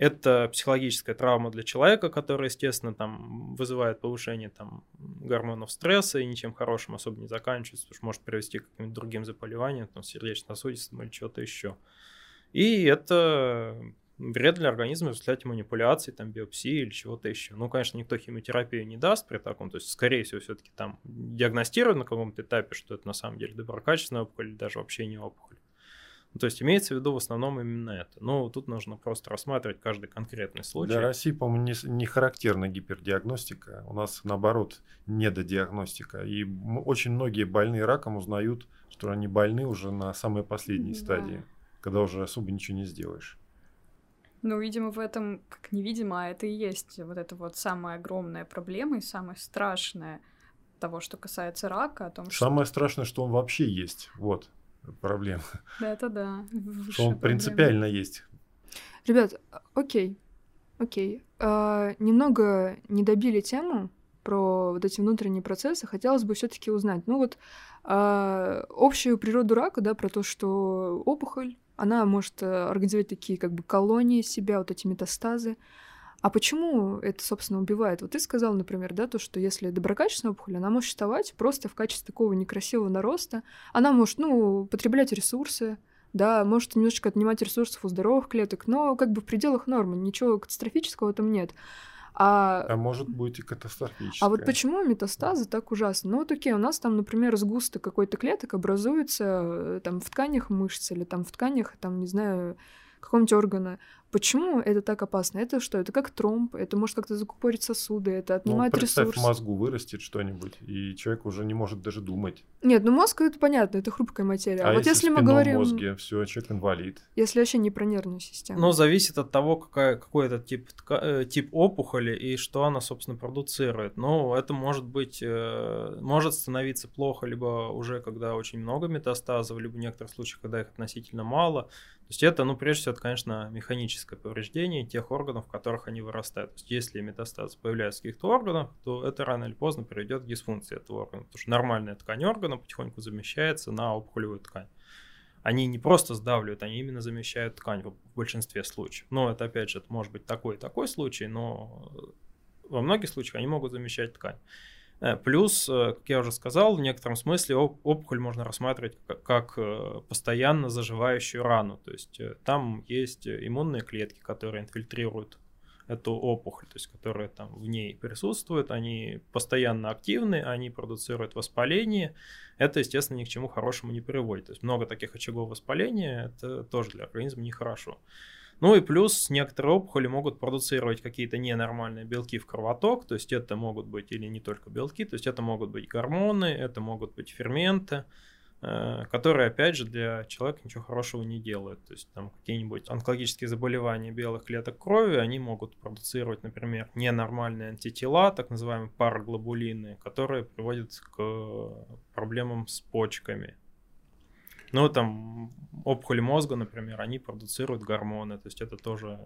Это психологическая травма для человека, которая, естественно, там вызывает повышение там, гормонов стресса и ничем хорошим особо не заканчивается, потому что может привести к каким-то другим заболеваниям, там, сердечно-сосудистым или что-то еще. И это вред для организма в результате манипуляций, там, биопсии или чего-то еще. Ну, конечно, никто химиотерапию не даст при таком, то есть, скорее всего, все-таки там диагностируют на каком-то этапе, что это на самом деле доброкачественная опухоль или даже вообще не опухоль. Ну, то есть имеется в виду в основном именно это. Но тут нужно просто рассматривать каждый конкретный случай. Для России, по-моему, не, не характерна гипердиагностика. У нас, наоборот, недодиагностика. И очень многие больные раком узнают, что они больны уже на самой последней да. стадии, когда уже особо ничего не сделаешь. Ну, видимо, в этом, как невидимо, а это и есть вот это вот самая огромная проблема и самое страшное того, что касается рака, о том, что... Самое страшное, что он вообще есть, вот проблема. Да, это да. Что он принципиально есть. Ребят, окей, окей. А, немного не добили тему про вот эти внутренние процессы. Хотелось бы все-таки узнать, ну вот а, общую природу рака, да, про то, что опухоль она может э, организовать такие как бы колонии себя, вот эти метастазы. А почему это, собственно, убивает? Вот ты сказал, например, да, то, что если доброкачественная опухоль, она может существовать просто в качестве такого некрасивого нароста. Она может, ну, потреблять ресурсы, да, может немножечко отнимать ресурсов у здоровых клеток, но как бы в пределах нормы, ничего катастрофического этом нет. А, а может быть и катастрофическое. А вот почему метастазы так ужасно? Ну вот окей, у нас там, например, сгусток какой-то клеток образуется э, там в тканях мышц или там в тканях, там, не знаю, какого-нибудь органа. Почему это так опасно? Это что? Это как тромб, это может как-то закупорить сосуды, это отнимает ну, представь, ресурс. в мозгу вырастет что-нибудь, и человек уже не может даже думать. Нет, ну мозг это понятно, это хрупкая материя. А, а вот если, если мы говорим... мозге, все, человек инвалид. Если вообще не про нервную систему. Ну, зависит от того, какая, какой это тип, э, тип опухоли и что она, собственно, продуцирует. Ну, это может быть, э, может становиться плохо, либо уже когда очень много метастазов, либо в некоторых случаях, когда их относительно мало. Есть это, ну, прежде всего, это, конечно, механическое повреждение тех органов, в которых они вырастают. То есть если метастазы появляются в каких-то органах, то это рано или поздно приведет к дисфункции этого органа. Потому что нормальная ткань органа потихоньку замещается на опухолевую ткань. Они не просто сдавливают, они именно замещают ткань в большинстве случаев. Но это, опять же, это может быть такой и такой случай, но во многих случаях они могут замещать ткань. Э, плюс, э, как я уже сказал, в некотором смысле опухоль можно рассматривать как э, постоянно заживающую рану. То есть там есть иммунные клетки, которые инфильтрируют эту опухоль, то есть которые там в ней присутствуют, они постоянно активны, они продуцируют воспаление. Это, естественно, ни к чему хорошему не приводит. То есть много таких очагов воспаления, это тоже для организма нехорошо. хорошо. Ну и плюс некоторые опухоли могут продуцировать какие-то ненормальные белки в кровоток, то есть это могут быть или не только белки, то есть это могут быть гормоны, это могут быть ферменты, э, которые, опять же, для человека ничего хорошего не делают. То есть там какие-нибудь онкологические заболевания белых клеток крови, они могут продуцировать, например, ненормальные антитела, так называемые параглобулины, которые приводят к проблемам с почками. Ну, там, опухоли мозга, например, они продуцируют гормоны, то есть это тоже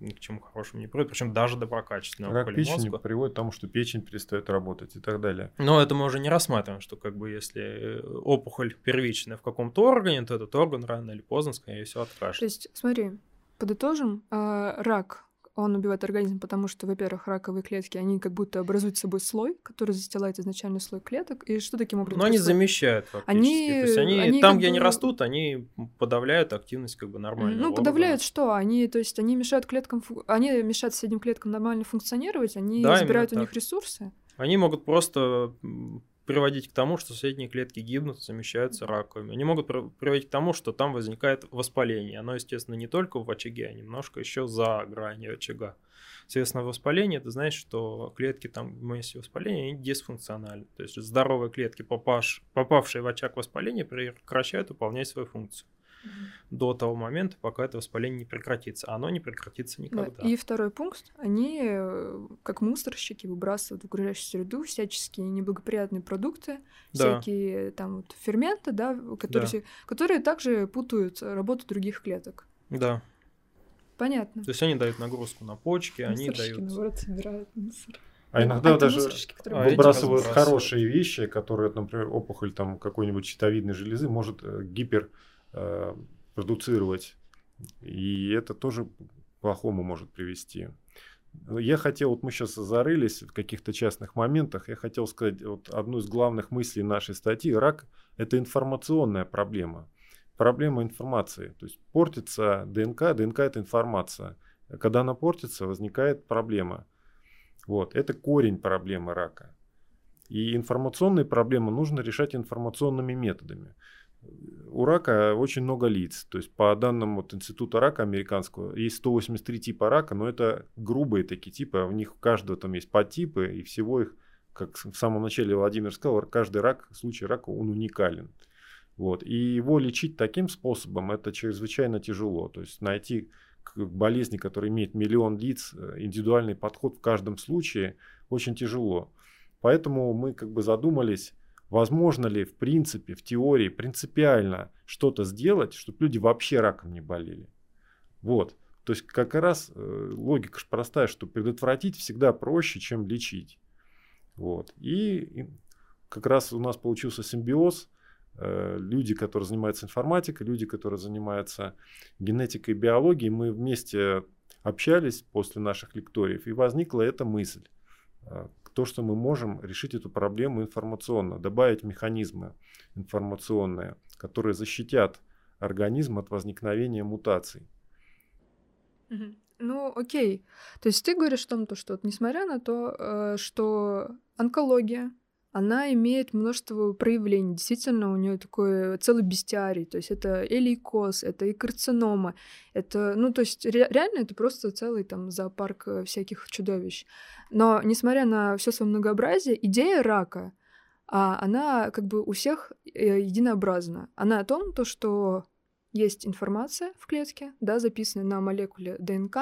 ни к чему хорошему не приводит, причем даже доброкачественные Рак опухоли печени мозга. приводит к тому, что печень перестает работать и так далее. Но это мы уже не рассматриваем, что как бы если э, опухоль первичная в каком-то органе, то этот орган рано или поздно, скорее всего, откажет. То есть, смотри, подытожим, э, рак он убивает организм, потому что, во-первых, раковые клетки, они как будто образуют собой слой, который застилает изначальный слой клеток. И что таким образом? Но они замещают фактически. Они, То есть они, они там, где бы... они растут, они подавляют активность как бы нормально. Ну, подавляют что? Они, то есть они мешают клеткам, они мешают соседним клеткам нормально функционировать, они да, забирают у так. них ресурсы. Они могут просто приводить к тому, что соседние клетки гибнут, замещаются раковыми. Они могут приводить к тому, что там возникает воспаление. Оно, естественно, не только в очаге, а немножко еще за гранью очага. Соответственно, воспаление, это значит, что клетки там в месте воспаления, они дисфункциональны. То есть здоровые клетки, попавшие, в очаг воспаления, прекращают выполнять свою функцию до того момента, пока это воспаление не прекратится. А оно не прекратится никогда. Да. И второй пункт. Они, э, как мусорщики, выбрасывают в окружающую среду всяческие неблагоприятные продукты, да. всякие там вот ферменты, да, которые, да. которые также путают работу других клеток. Да. Понятно. То есть они дают нагрузку на почки, они дают... наоборот, собирают мусор. А иногда а даже выбрасывают хорошие вещи, которые, например, опухоль там какой-нибудь щитовидной железы может э, гипер э, продуцировать. И это тоже к плохому может привести. Я хотел, вот мы сейчас зарылись в каких-то частных моментах, я хотел сказать вот одну из главных мыслей нашей статьи. Рак – это информационная проблема. Проблема информации. То есть портится ДНК, ДНК – это информация. Когда она портится, возникает проблема. Вот, это корень проблемы рака. И информационные проблемы нужно решать информационными методами у рака очень много лиц. То есть по данным вот Института рака американского есть 183 типа рака, но это грубые такие типы, а у них у каждого там есть подтипы, и всего их, как в самом начале Владимир сказал, каждый рак, случай рака, он уникален. Вот. И его лечить таким способом это чрезвычайно тяжело. То есть найти к болезни, которая имеет миллион лиц, э, индивидуальный подход в каждом случае очень тяжело. Поэтому мы как бы задумались, Возможно ли, в принципе, в теории, принципиально что-то сделать, чтобы люди вообще раком не болели? Вот. То есть как раз э, логика же простая, что предотвратить всегда проще, чем лечить. Вот. И, и как раз у нас получился симбиоз. Э, люди, которые занимаются информатикой, люди, которые занимаются генетикой и биологией, мы вместе общались после наших лекториев, и возникла эта мысль. То, что мы можем решить эту проблему информационно, добавить механизмы информационные, которые защитят организм от возникновения мутаций. Ну, окей. То есть ты говоришь о том, что вот, несмотря на то, э, что онкология, она имеет множество проявлений. Действительно, у нее такой целый бестиарий. То есть это и это и карцинома. Это, ну, то есть ре- реально это просто целый там зоопарк э, всяких чудовищ. Но, несмотря на все свое многообразие, идея рака, а, она как бы у всех э, единообразна. Она о том, то, что есть информация в клетке, да, записанная на молекуле ДНК.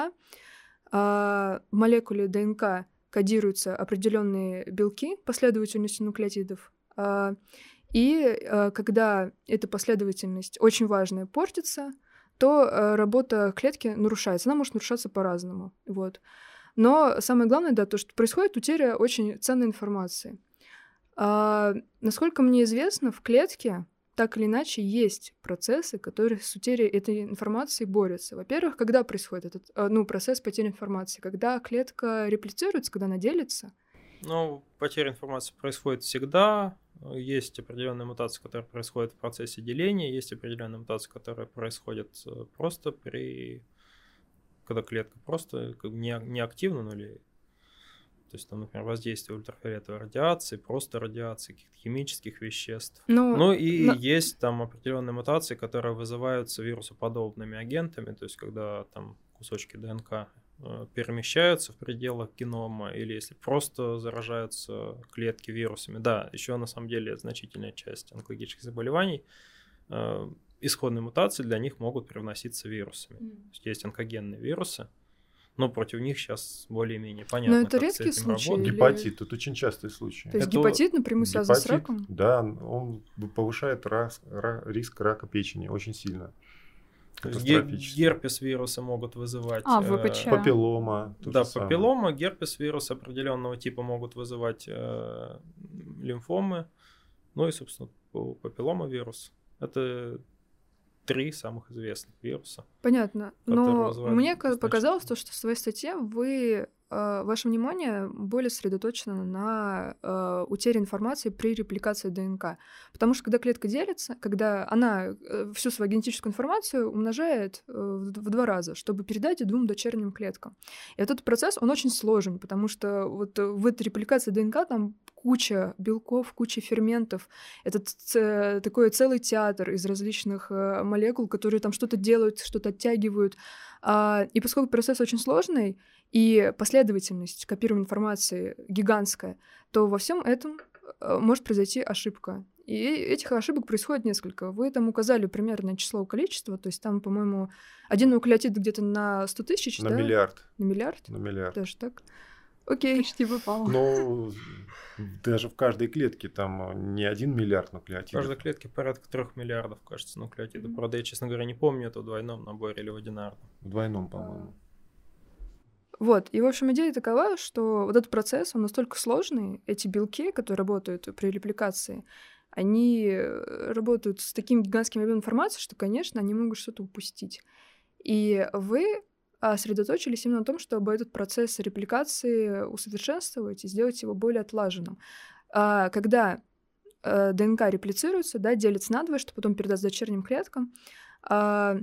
А, в молекуле ДНК кодируются определенные белки последовательностью нуклеотидов. А, и а, когда эта последовательность очень важная портится, то а, работа клетки нарушается. Она может нарушаться по-разному. Вот. Но самое главное, да, то, что происходит утеря очень ценной информации. Насколько мне известно, в клетке так или иначе есть процессы, которые с утерей этой информации борются. Во-первых, когда происходит этот а, ну, процесс потери информации? Когда клетка реплицируется, когда она делится? Ну, потеря информации происходит всегда. Есть определенные мутации, которые происходят в процессе деления, есть определенные мутации, которые происходят э, просто при когда клетка просто бы не, неактивна, ну или то есть, там, например, воздействие ультрафиолетовой радиации, просто радиации, каких-то химических веществ. Ну, ну и но... есть там определенные мутации, которые вызываются вирусоподобными агентами, то есть когда там кусочки ДНК э, перемещаются в пределах генома, или если просто заражаются клетки вирусами. Да, еще на самом деле значительная часть онкологических заболеваний э, исходные мутации для них могут привноситься вирусами. Mm. То есть, есть онкогенные вирусы, но против них сейчас более-менее понятно. Но это редкий случай? Или... Гепатит, это очень частый случай. То есть это... гепатит напрямую гепатит, связан с раком? Да, он повышает рак, риск рака печени очень сильно. Герпес вирусы могут вызывать. А, ВПЧ. Э, папиллома. Да, папиллома, герпес вирусы определенного типа могут вызывать э, лимфомы. Ну и, собственно, папиллома вирус. Это три самых известных вируса. Понятно. Но мне показалось то, что в своей статье вы ваше внимание более сосредоточено на э, утере информации при репликации ДНК. Потому что когда клетка делится, когда она э, всю свою генетическую информацию умножает э, в два раза, чтобы передать двум дочерним клеткам. И этот процесс, он очень сложен, потому что вот в этой репликации ДНК там куча белков, куча ферментов. Это ц- такой целый театр из различных э, молекул, которые там что-то делают, что-то оттягивают. А, и поскольку процесс очень сложный, и последовательность копирования информации гигантская, то во всем этом э, может произойти ошибка. И этих ошибок происходит несколько. Вы там указали примерное число количества, то есть там, по-моему, один нуклеотид где-то на 100 тысяч, На да? миллиард. На миллиард? На миллиард. Даже так. Окей. Почти попал. Но даже в каждой клетке там не один миллиард нуклеотидов. В каждой клетке порядка трех миллиардов, кажется, нуклеотидов. Правда, я, честно говоря, не помню, это в двойном наборе или в одинарном. В двойном, по-моему. Вот, и, в общем, идея такова, что вот этот процесс, он настолько сложный, эти белки, которые работают при репликации, они э, работают с таким гигантским объемом информации, что, конечно, они могут что-то упустить. И вы сосредоточились именно на том, чтобы этот процесс репликации усовершенствовать и сделать его более отлаженным. А когда э, ДНК реплицируется, да, делится на надвое, что потом передаст дочерним клеткам, а,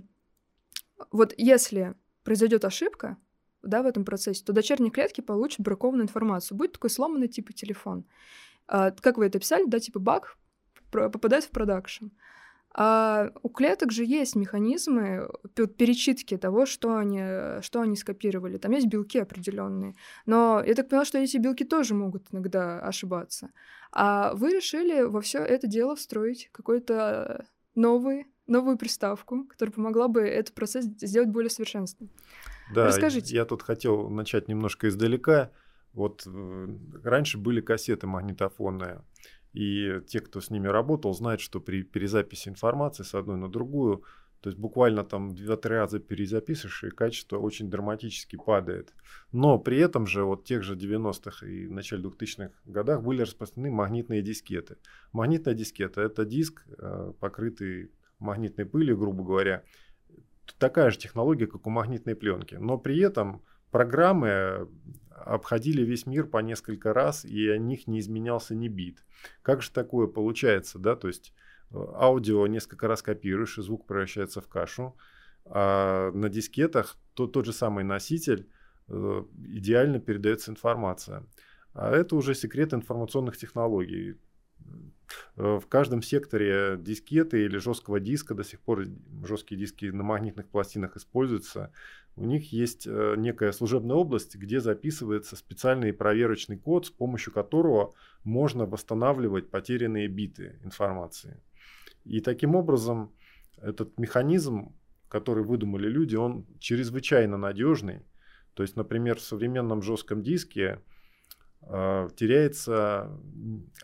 вот если произойдет ошибка, да, в этом процессе, то дочерние клетки получат бракованную информацию. Будет такой сломанный типа телефон. А, как вы это писали, да, типа баг попадает в продакшн. А у клеток же есть механизмы перечитки того, что они, что они скопировали. Там есть белки определенные. Но я так поняла, что эти белки тоже могут иногда ошибаться. А вы решили во все это дело встроить какой-то новый, новую приставку, которая помогла бы этот процесс сделать более совершенственным. Да, Расскажите. я тут хотел начать немножко издалека. Вот э, раньше были кассеты магнитофонные. И те, кто с ними работал, знают, что при перезаписи информации с одной на другую, то есть буквально там 2-3 раза перезаписываешь, и качество очень драматически падает. Но при этом же вот в тех же 90-х и начале 2000-х годах были распространены магнитные дискеты. Магнитная дискета – это диск, э, покрытый магнитной пылью, грубо говоря. Такая же технология, как у магнитной пленки. Но при этом программы обходили весь мир по несколько раз, и о них не изменялся ни бит. Как же такое получается, да? То есть э, аудио несколько раз копируешь, и звук превращается в кашу. А на дискетах то, тот же самый носитель э, идеально передается информация. А это уже секрет информационных технологий. Э, в каждом секторе дискеты или жесткого диска, до сих пор жесткие диски на магнитных пластинах используются, у них есть э, некая служебная область, где записывается специальный проверочный код, с помощью которого можно восстанавливать потерянные биты информации. И таким образом этот механизм, который выдумали люди, он чрезвычайно надежный. То есть, например, в современном жестком диске э, теряется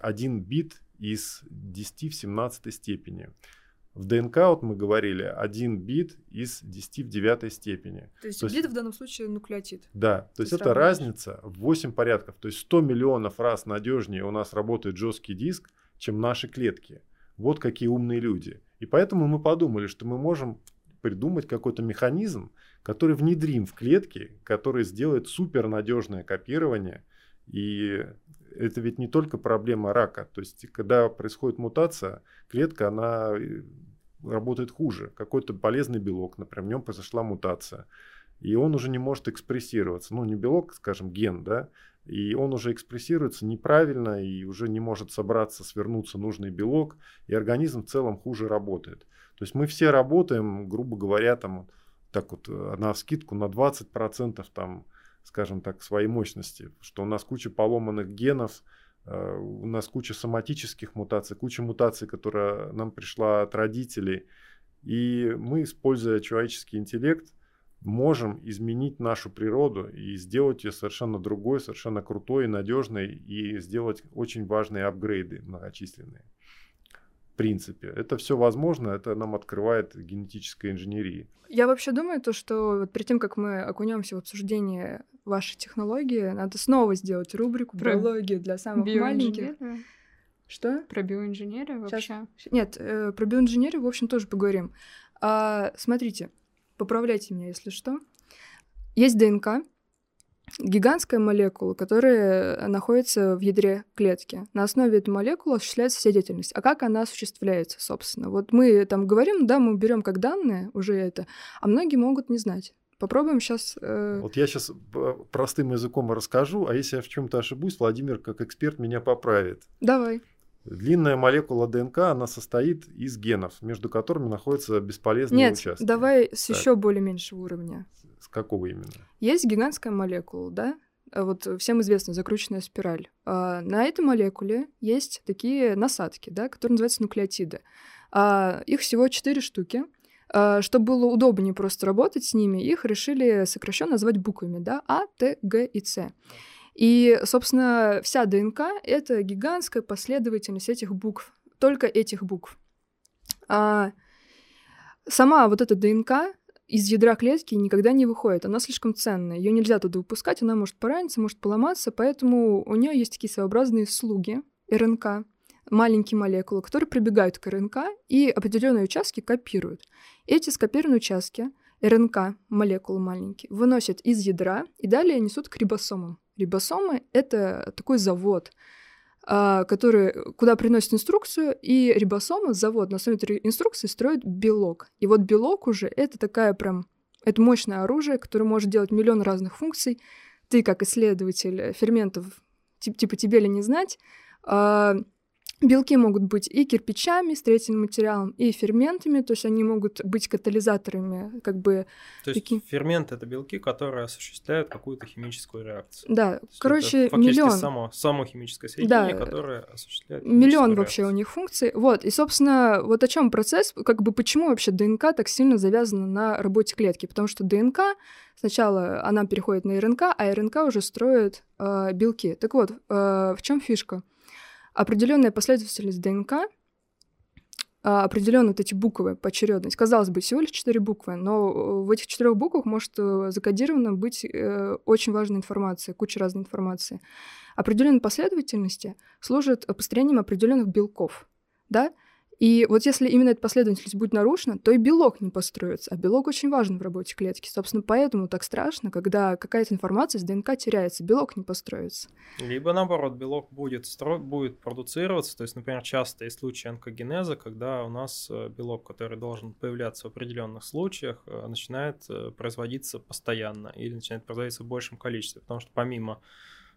один бит из 10 в 17 степени. В ДНК, вот мы говорили, один бит из 10 в 9 степени. То есть, то бит в данном случае нуклеотид. Да, то есть это разница в 8 порядков. То есть 100 миллионов раз надежнее у нас работает жесткий диск, чем наши клетки. Вот какие умные люди. И поэтому мы подумали, что мы можем придумать какой-то механизм, который внедрим в клетки, который сделает супернадежное копирование и это ведь не только проблема рака. То есть, когда происходит мутация, клетка, она э, работает хуже. Какой-то полезный белок, например, в нем произошла мутация. И он уже не может экспрессироваться. Ну, не белок, скажем, ген, да, и он уже экспрессируется неправильно и уже не может собраться, свернуться нужный белок, и организм в целом хуже работает. То есть мы все работаем, грубо говоря, там, так вот, э, на скидку на 20% там, скажем так, своей мощности, что у нас куча поломанных генов, э, у нас куча соматических мутаций, куча мутаций, которая нам пришла от родителей. И мы, используя человеческий интеллект, можем изменить нашу природу и сделать ее совершенно другой, совершенно крутой, надежной и сделать очень важные апгрейды многочисленные принципе. Это все возможно, это нам открывает генетическая инженерия. Я вообще думаю, то, что вот перед тем, как мы окунемся в обсуждение вашей технологии, надо снова сделать рубрику про биологию для самых маленьких. Что? Про биоинженерию вообще? Сейчас. Нет, э, про биоинженерию, в общем, тоже поговорим. А, смотрите, поправляйте меня, если что. Есть ДНК, гигантская молекула, которая находится в ядре клетки. На основе этой молекулы осуществляется вся деятельность. А как она осуществляется, собственно? Вот мы там говорим, да, мы берем как данные уже это, а многие могут не знать. Попробуем сейчас. Э... Вот я сейчас простым языком расскажу, а если я в чем-то ошибусь, Владимир, как эксперт, меня поправит. Давай. Длинная молекула ДНК, она состоит из генов, между которыми находятся бесполезные Нет, участки. давай с так. еще более меньшего уровня. Какого именно? Есть гигантская молекула, да? А вот всем известна закрученная спираль. А на этой молекуле есть такие насадки, да, которые называются нуклеотиды. А их всего четыре штуки. А чтобы было удобнее просто работать с ними, их решили сокращенно назвать буквами, да, А, Т, Г и С. И, собственно, вся ДНК — это гигантская последовательность этих букв, только этих букв. А сама вот эта ДНК из ядра клетки никогда не выходит. Она слишком ценная. Ее нельзя туда выпускать, она может пораниться, может поломаться, поэтому у нее есть такие своеобразные слуги РНК, маленькие молекулы, которые прибегают к РНК и определенные участки копируют. Эти скопированные участки РНК, молекулы маленькие, выносят из ядра и далее несут к рибосомам. Рибосомы — это такой завод, а, который, куда приносит инструкцию, и рибосомы, завод на основе этой инструкции строит белок. И вот белок уже — это такая прям, это мощное оружие, которое может делать миллион разных функций. Ты, как исследователь ферментов, типа тебе ли не знать, а, Белки могут быть и кирпичами, строительным материалом, и ферментами, то есть они могут быть катализаторами, как бы. То есть таки... ферменты это белки, которые осуществляют какую-то химическую реакцию. Да, короче, это миллион. Само, само химическое соединение, да, которое осуществляет. Миллион вообще у них функций. Вот, и, собственно, вот о чем процесс, как бы почему вообще ДНК так сильно завязана на работе клетки? Потому что ДНК сначала она переходит на РНК, а РНК уже строит э, белки. Так вот, э, в чем фишка? Определенная последовательность ДНК, а, определенные вот эти буквы, поочередность. Казалось бы, всего лишь четыре буквы, но в этих четырех буквах может э, закодирована быть э, очень важная информация, куча разной информации. Определенные последовательности служат построением определенных белков, да, и вот если именно эта последовательность будет нарушена, то и белок не построится. А белок очень важен в работе клетки. Собственно, поэтому так страшно, когда какая-то информация с ДНК теряется, белок не построится. Либо наоборот, белок будет, стро... будет продуцироваться. То есть, например, часто есть случаи онкогенеза, когда у нас э, белок, который должен появляться в определенных случаях, э, начинает э, производиться постоянно или начинает производиться в большем количестве. Потому что помимо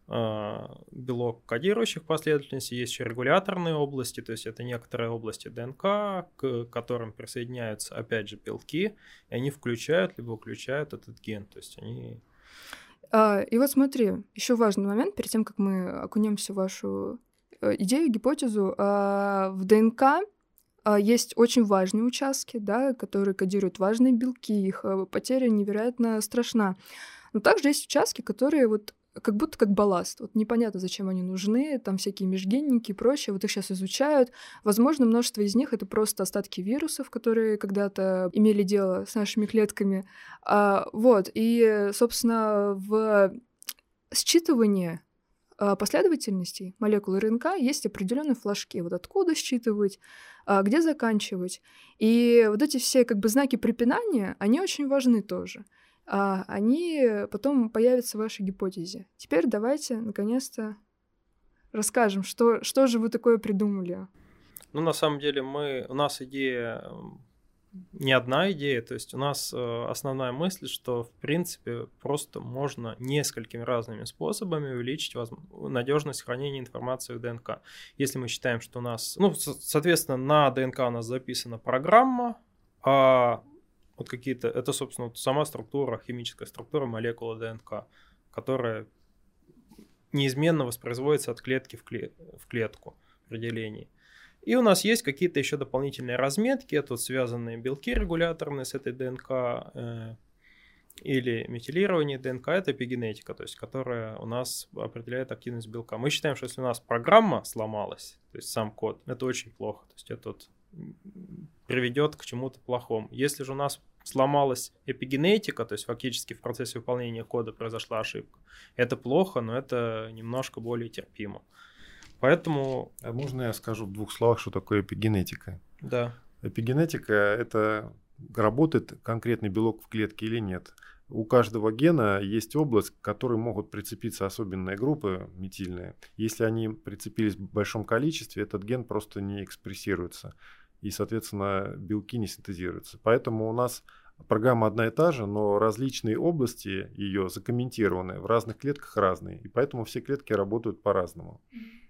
белок кодирующих последовательностей, есть еще регуляторные области, то есть это некоторые области ДНК, к которым присоединяются, опять же, белки, и они включают либо выключают этот ген, то есть они... А, и вот смотри, еще важный момент, перед тем, как мы окунемся в вашу э, идею, гипотезу, а, в ДНК есть очень важные участки, да, которые кодируют важные белки, их э, потеря невероятно страшна. Но также есть участки, которые вот как будто как балласт. Вот непонятно, зачем они нужны, там всякие межгенники и прочее, вот их сейчас изучают. Возможно, множество из них — это просто остатки вирусов, которые когда-то имели дело с нашими клетками. А, вот, и, собственно, в считывании а, последовательностей молекул РНК есть определенные флажки. Вот откуда считывать, а, где заканчивать. И вот эти все как бы знаки препинания, они очень важны тоже они потом появятся в вашей гипотезе. Теперь давайте, наконец-то, расскажем, что, что же вы такое придумали. Ну, на самом деле, мы, у нас идея не одна идея, то есть у нас э, основная мысль, что в принципе просто можно несколькими разными способами увеличить воз... надежность хранения информации в ДНК. Если мы считаем, что у нас, ну, соответственно, на ДНК у нас записана программа, а вот какие-то, это, собственно, вот сама структура, химическая структура молекулы ДНК, которая неизменно воспроизводится от клетки в, клет, в клетку при делении. И у нас есть какие-то еще дополнительные разметки, это вот связанные белки регуляторные с этой ДНК, э, или метилирование ДНК, это эпигенетика, то есть которая у нас определяет активность белка. Мы считаем, что если у нас программа сломалась, то есть сам код, это очень плохо. То есть это вот приведет к чему-то плохому. Если же у нас сломалась эпигенетика, то есть фактически в процессе выполнения кода произошла ошибка, это плохо, но это немножко более терпимо. Поэтому... А можно я скажу в двух словах, что такое эпигенетика? Да. Эпигенетика – это работает конкретный белок в клетке или нет. У каждого гена есть область, к которой могут прицепиться особенные группы метильные. Если они прицепились в большом количестве, этот ген просто не экспрессируется и, соответственно, белки не синтезируются. Поэтому у нас программа одна и та же, но различные области ее закомментированы, в разных клетках разные, и поэтому все клетки работают по-разному.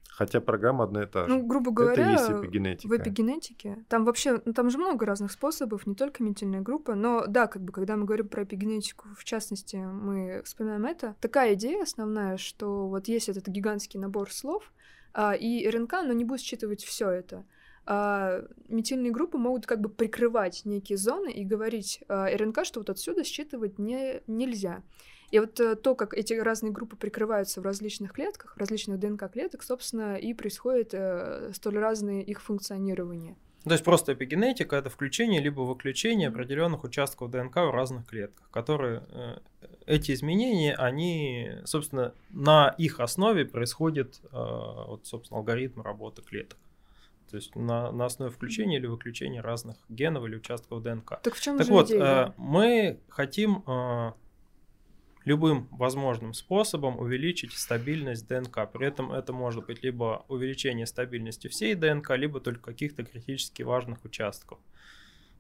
Хотя программа одна и та же. Ну, грубо говоря, Это есть эпигенетика. в эпигенетике, там вообще, ну, там же много разных способов, не только метильная группа, но да, как бы, когда мы говорим про эпигенетику, в частности, мы вспоминаем это, такая идея основная, что вот есть этот гигантский набор слов, а, и РНК, но не будет считывать все это а, метильные группы могут как бы прикрывать некие зоны и говорить а, РНК, что вот отсюда считывать не, нельзя. И вот э, то, как эти разные группы прикрываются в различных клетках, в различных ДНК-клеток, собственно, и происходит э, столь разное их функционирование. То есть просто эпигенетика это включение либо выключение определенных участков ДНК в разных клетках, которые э, эти изменения, они, собственно, на их основе происходит, вот, собственно, алгоритм работы клеток. То есть на, на основе включения или выключения разных генов или участков ДНК. Так в чем так же вот, идея? Э, мы хотим э, любым возможным способом увеличить стабильность ДНК. При этом это может быть либо увеличение стабильности всей ДНК, либо только каких-то критически важных участков.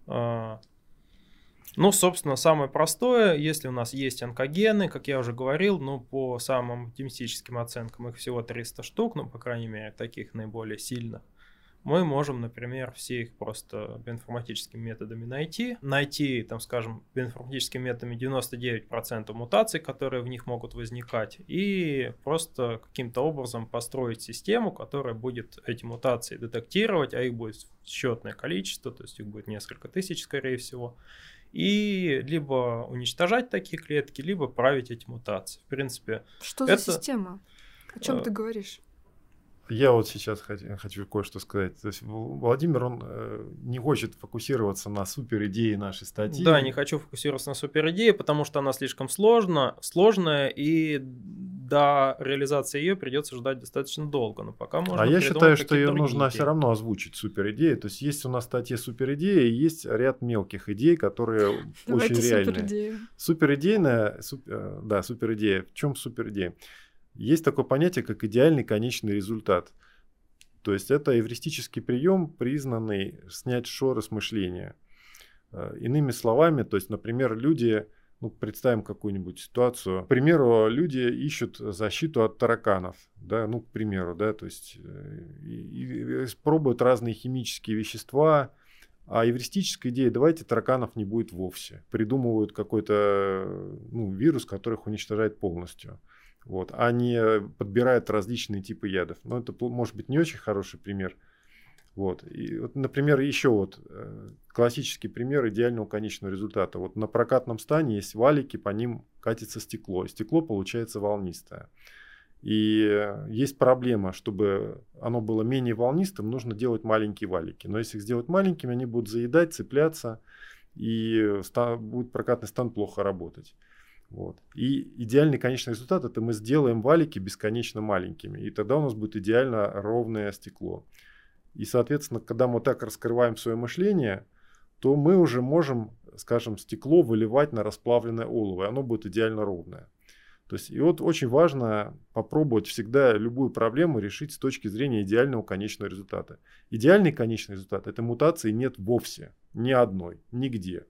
Э, ну, собственно, самое простое, если у нас есть онкогены, как я уже говорил, ну, по самым оптимистическим оценкам их всего 300 штук, ну, по крайней мере, таких наиболее сильных, мы можем, например, все их просто биоинформатическими методами найти. Найти, там, скажем, биоинформатическими методами 99% мутаций, которые в них могут возникать, и просто каким-то образом построить систему, которая будет эти мутации детектировать, а их будет счетное количество, то есть их будет несколько тысяч, скорее всего, и либо уничтожать такие клетки, либо править эти мутации. В принципе, Что это... за система? О чем э, ты говоришь? Я вот сейчас хочу, хочу кое-что сказать. То есть Владимир, он э, не хочет фокусироваться на супер идее нашей статьи. Да, не хочу фокусироваться на супер идее, потому что она слишком сложна, сложная, и до реализации ее придется ждать достаточно долго. Но пока можно А я считаю, что ее нужно все равно озвучить супер идеи. То есть есть у нас в статье супер идеи, и есть ряд мелких идей, которые Давайте очень реальные. суперидею. Супер идейная, суп, э, да, супер идея. В чем супер идея? Есть такое понятие, как идеальный конечный результат. То есть это эвристический прием, признанный снять шоры с мышления. Э, Иными словами, то есть, например, люди, ну, представим какую-нибудь ситуацию. К примеру, люди ищут защиту от тараканов, да, ну, к примеру, да, то есть э, и, и пробуют разные химические вещества, а эвристическая идея, давайте тараканов не будет вовсе. Придумывают какой-то ну, вирус, их уничтожает полностью. Вот, а не подбирают различные типы ядов. Но это может быть не очень хороший пример. Вот. И вот, например, еще вот э, классический пример идеального конечного результата. Вот на прокатном стане есть валики, по ним катится стекло. И стекло получается волнистое. И есть проблема, чтобы оно было менее волнистым, нужно делать маленькие валики. Но если их сделать маленькими, они будут заедать, цепляться, и будет прокатный стан плохо работать. Вот. И идеальный конечный результат это мы сделаем валики бесконечно маленькими. И тогда у нас будет идеально ровное стекло. И, соответственно, когда мы так раскрываем свое мышление, то мы уже можем, скажем, стекло выливать на расплавленное олово, и оно будет идеально ровное. То есть, и вот очень важно попробовать всегда любую проблему решить с точки зрения идеального конечного результата. Идеальный конечный результат – это мутации нет вовсе, ни одной, нигде.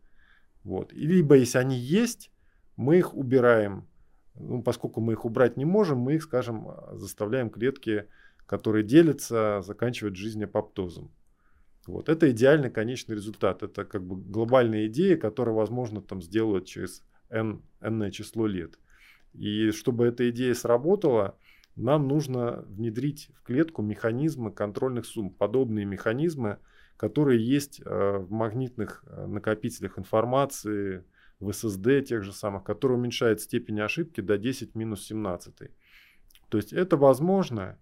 Вот. И либо если они есть, мы их убираем. Ну, поскольку мы их убрать не можем, мы их, скажем, заставляем клетки, которые делятся, заканчивать жизнь апоптозом. Вот. Это идеальный конечный результат. Это как бы глобальная идея, которая, возможно, там сделать через n, n число лет. И чтобы эта идея сработала, нам нужно внедрить в клетку механизмы контрольных сумм, подобные механизмы, которые есть э, в магнитных э, накопителях информации, в SSD тех же самых, который уменьшает степень ошибки до 10 минус 17. То есть это возможно.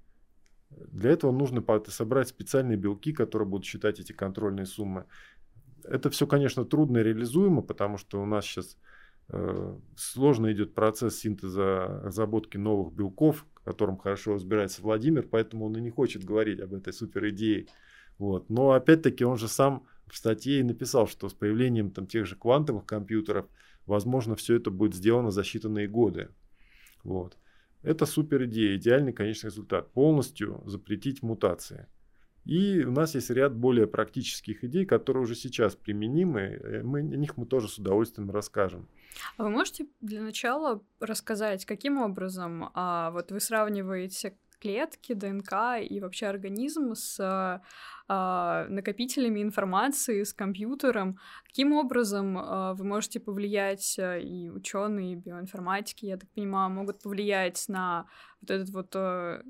Для этого нужно собрать специальные белки, которые будут считать эти контрольные суммы. Это все, конечно, трудно реализуемо, потому что у нас сейчас э, сложно идет процесс синтеза разработки новых белков, в котором хорошо разбирается Владимир, поэтому он и не хочет говорить об этой супер идее. Вот. Но опять-таки он же сам в статье и написал, что с появлением там, тех же квантовых компьютеров, возможно, все это будет сделано за считанные годы. Вот. Это супер идея, идеальный конечный результат. Полностью запретить мутации. И у нас есть ряд более практических идей, которые уже сейчас применимы. Мы, о них мы тоже с удовольствием расскажем. А вы можете для начала рассказать, каким образом а, вот вы сравниваете клетки, ДНК и вообще организм с а, накопителями информации, с компьютером. Каким образом а, вы можете повлиять, и ученые, и биоинформатики, я так понимаю, могут повлиять на вот этот вот как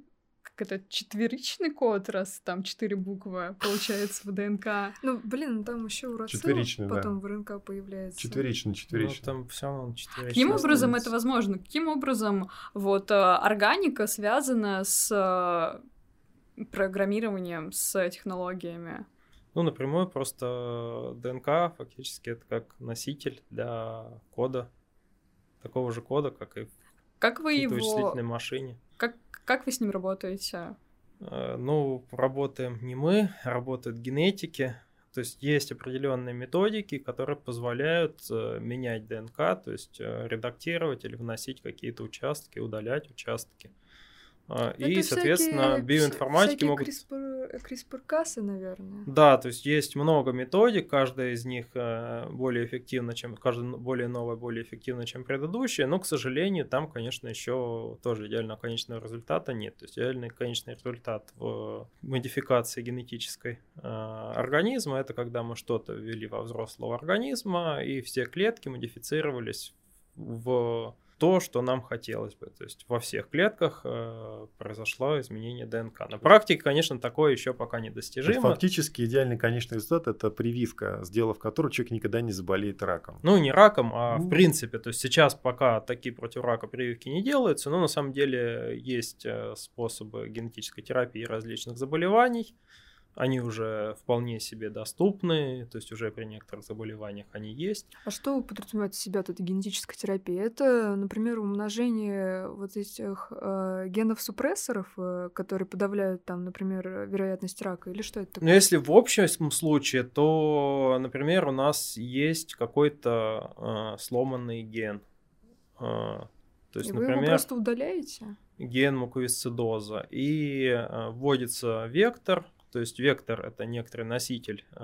это четверичный код, раз там четыре буквы получается в ДНК. Ну, блин, там еще у Четверичный, потом в РНК появляется. Четверичный, четверичный. Ну, там все равно четверичный. Каким образом это возможно? Каким образом вот э, органика связана с э, программированием, с технологиями? Ну, напрямую просто ДНК фактически это как носитель для кода, такого же кода, как и как вы в его... вычислительной машине. Как, вы с ним работаете? Э, ну, работаем не мы, работают генетики. То есть есть определенные методики, которые позволяют э, менять ДНК, то есть э, редактировать или вносить какие-то участки, удалять участки. А, и, Это соответственно, всякие, биоинформатики могут... CRISPR, CRISPR-Касы, наверное. Да, то есть есть много методик, каждая из них э, более эффективна, чем каждая более новая, более эффективна, чем предыдущая, но, к сожалению, там, конечно, еще тоже идеального конечного результата нет. То есть идеальный конечный результат в модификации генетической э, организма это когда мы что-то ввели во взрослого организма, и все клетки модифицировались в то, что нам хотелось бы. То есть во всех клетках э, произошло изменение ДНК. На практике, конечно, такое еще пока недостижимо. Это фактически идеальный конечный результат это прививка, сделав которую человек никогда не заболеет раком. Ну, не раком, а ну... в принципе. То есть сейчас пока такие против рака прививки не делаются, но на самом деле есть э, способы генетической терапии различных заболеваний они уже вполне себе доступны, то есть уже при некоторых заболеваниях они есть. А что подразумевает себя тут генетическая терапия? Это, например, умножение вот этих э, генов-супрессоров, э, которые подавляют там, например, вероятность рака, или что это такое? Ну, если в общем случае, то, например, у нас есть какой-то э, сломанный ген. Э, то есть, и например, вы его просто удаляете? Ген муковисцидоза. И э, вводится вектор, то есть вектор это некоторый носитель э,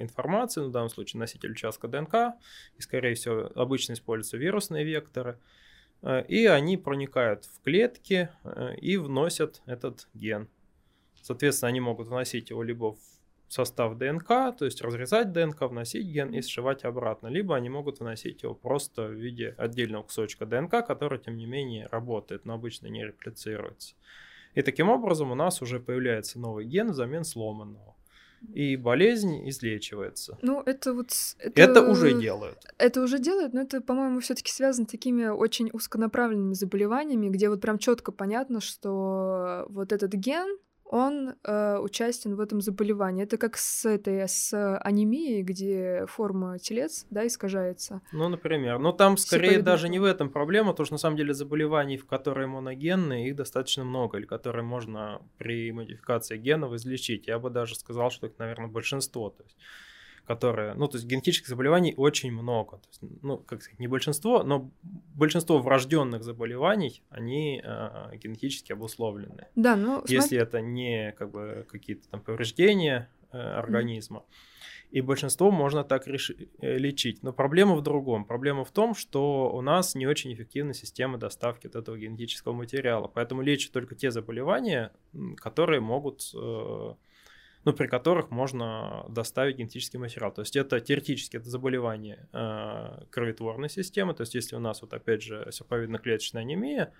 информации, ну, в данном случае носитель участка ДНК, и скорее всего обычно используются вирусные векторы, э, и они проникают в клетки э, и вносят этот ген. Соответственно, они могут вносить его либо в состав ДНК, то есть разрезать ДНК, вносить ген и сшивать обратно, либо они могут вносить его просто в виде отдельного кусочка ДНК, который, тем не менее, работает, но обычно не реплицируется. И таким образом у нас уже появляется новый ген взамен сломанного. И болезнь излечивается. Ну, это вот... Это, это уже делают. Это уже делают, но это, по-моему, все таки связано с такими очень узконаправленными заболеваниями, где вот прям четко понятно, что вот этот ген, он э, участен в этом заболевании. Это как с этой с анемией, где форма телец, да, искажается. Ну, например. Но там скорее даже не в этом проблема, потому что на самом деле заболеваний, в которые моногенные, их достаточно много, или которые можно при модификации генов излечить. Я бы даже сказал, что их, наверное, большинство. То есть которые, ну, то есть генетических заболеваний очень много. То есть, ну, как сказать, не большинство, но большинство врожденных заболеваний, они э, генетически обусловлены. Да, ну, Если смотри... это не как бы какие-то там повреждения э, организма. Mm-hmm. И большинство можно так реши- э, лечить. Но проблема в другом. Проблема в том, что у нас не очень эффективна система доставки вот этого генетического материала. Поэтому лечат только те заболевания, которые могут э, ну, при которых можно доставить генетический материал. То есть это теоретически это заболевание э, кроветворной системы. То есть если у нас вот опять же серповидно-клеточная анемия,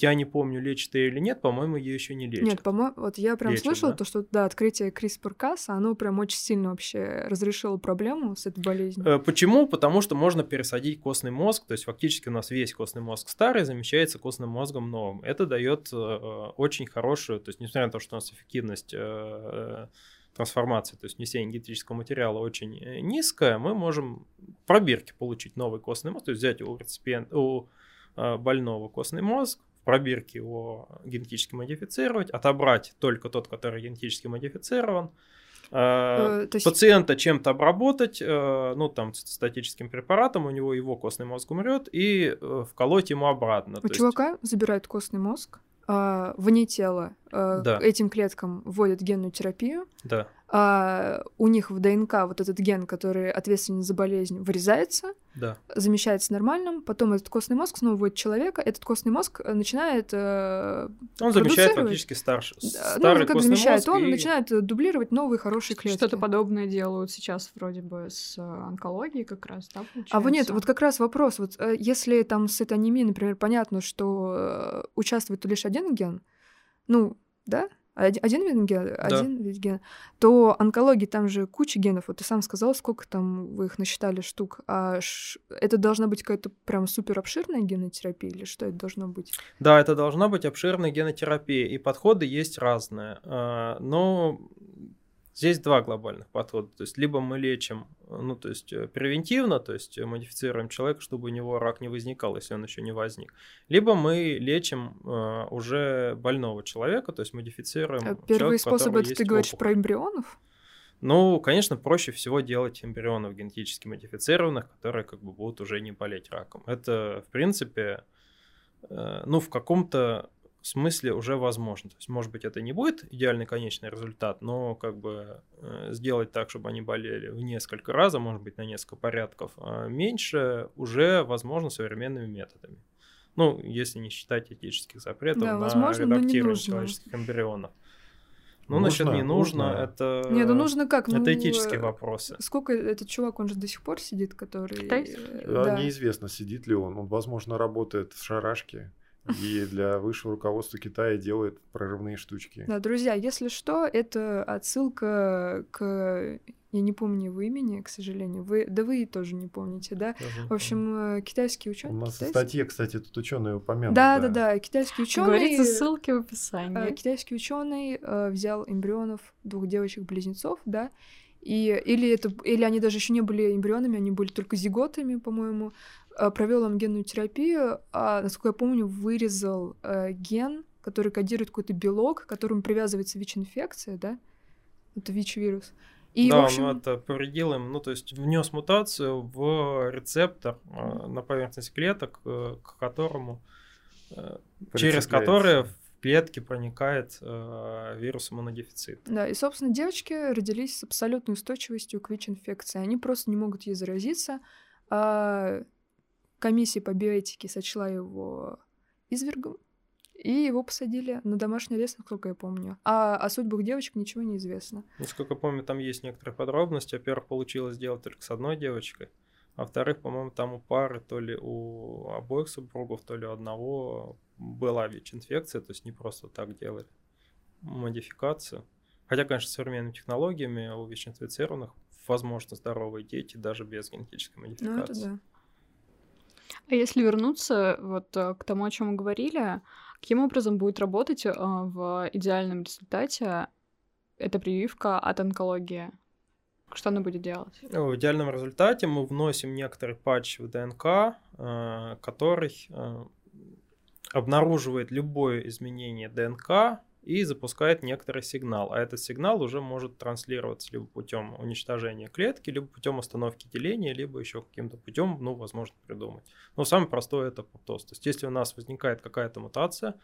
я не помню, лечит ее или нет, по-моему, ее еще не лечат. Нет, по-моему, вот я прям лечат, слышала да? то, что да, открытие CRISPR-Cas, оно прям очень сильно вообще разрешило проблему с этой болезнью. Э, почему? Потому что можно пересадить костный мозг, то есть фактически у нас весь костный мозг старый замещается костным мозгом новым. Это дает э, очень хорошую, то есть несмотря на то, что у нас эффективность э, трансформации, то есть внесение генетического материала очень низкая, мы можем в пробирке получить новый костный мозг, то есть взять у у больного костный мозг, пробирке его генетически модифицировать, отобрать только тот, который генетически модифицирован, э, есть... пациента чем-то обработать, э, ну там статическим препаратом, у него его костный мозг умрет, и э, вколоть ему обратно. У чувака есть... забирают костный мозг, а, вне тела да. этим клеткам вводят генную терапию, да а, у них в ДНК вот этот ген, который ответственен за болезнь, вырезается, да. замещается нормальным, потом этот костный мозг снова вводит человека, этот костный мозг э, начинает э, Он замещает фактически старший, ну, старый ну, как костный замещает, мозг. Он и... начинает дублировать новые хорошие клетки. Что-то подобное делают сейчас вроде бы с э, онкологией как раз, да, получается? А вот нет, вот как раз вопрос, вот э, если там с этой анемией, например, понятно, что участвует лишь один ген, ну, да? Один вид гена, да. один вид гена, то онкологии там же куча генов. Вот ты сам сказал, сколько там вы их насчитали штук. А ш... это должна быть какая-то прям супер обширная генотерапия или что это должно быть? Да, это должна быть обширная генотерапия, и подходы есть разные. А, но Здесь два глобальных подхода. То есть либо мы лечим, ну, то есть э, превентивно, то есть модифицируем человека, чтобы у него рак не возникал, если он еще не возник. Либо мы лечим э, уже больного человека, то есть модифицируем. А первый человека, способ это ты говоришь опухоль. про эмбрионов? Ну, конечно, проще всего делать эмбрионов генетически модифицированных, которые как бы будут уже не болеть раком. Это, в принципе, э, ну, в каком-то смысле уже возможно. То есть, может быть, это не будет идеальный конечный результат, но как бы э, сделать так, чтобы они болели в несколько раз, а может быть, на несколько порядков а меньше, уже возможно современными методами. Ну, если не считать этических запретов да, на возможно, редактирование человеческих эмбрионов. Ну, нужно, насчет не нужно, нужно, это... Не, ну нужно как? Это ну, этические вопросы. Сколько этот чувак, он же до сих пор сидит, который... Китайский? Да, да. Неизвестно, сидит ли он. Он, возможно, работает в шарашке и для высшего руководства Китая делает прорывные штучки. Да, друзья, если что, это отсылка к я не помню его имени, к сожалению. Вы, да вы тоже не помните, да? Тоже в общем, э, китайский ученый. У нас китайский... в статье, кстати, тут ученый упомянут. Да, да, да, да. Китайский ученый. Говорится ссылки в описании. Э, китайский ученый э, взял эмбрионов двух девочек-близнецов, да, и или это, или они даже еще не были эмбрионами, они были только зиготами, по-моему. Э, провел им генную терапию, а, насколько я помню, вырезал э, ген, который кодирует какой-то белок, к которому привязывается ВИЧ-инфекция, да? Это ВИЧ-вирус. И, да, общем... он это повредил им, ну, то есть внес мутацию в рецептор э, на поверхность клеток, э, к которому, э, через который в клетки проникает э, вирус иммунодефицита. Да, и, собственно, девочки родились с абсолютной устойчивостью к ВИЧ-инфекции. Они просто не могут ей заразиться, а комиссия по биоэтике сочла его извергом, и его посадили на домашний арест, насколько я помню. А о судьбах девочек ничего не известно. Насколько я помню, там есть некоторые подробности. Во-первых, получилось сделать только с одной девочкой. А во-вторых, по-моему, там у пары, то ли у обоих супругов, то ли у одного была ВИЧ-инфекция, то есть не просто так делали модификацию. Хотя, конечно, современными технологиями у ВИЧ-инфицированных возможно здоровые дети даже без генетической модификации. Ну, это да. А если вернуться вот э, к тому, о чем мы говорили, каким образом будет работать э, в идеальном результате эта прививка от онкологии? Что она будет делать? В идеальном результате мы вносим некоторый патч в ДНК, э, который обнаруживает любое изменение ДНК и запускает некоторый сигнал. А этот сигнал уже может транслироваться либо путем уничтожения клетки, либо путем остановки деления, либо еще каким-то путем, ну, возможно, придумать. Но самое простое это апоптоз. То есть, если у нас возникает какая-то мутация,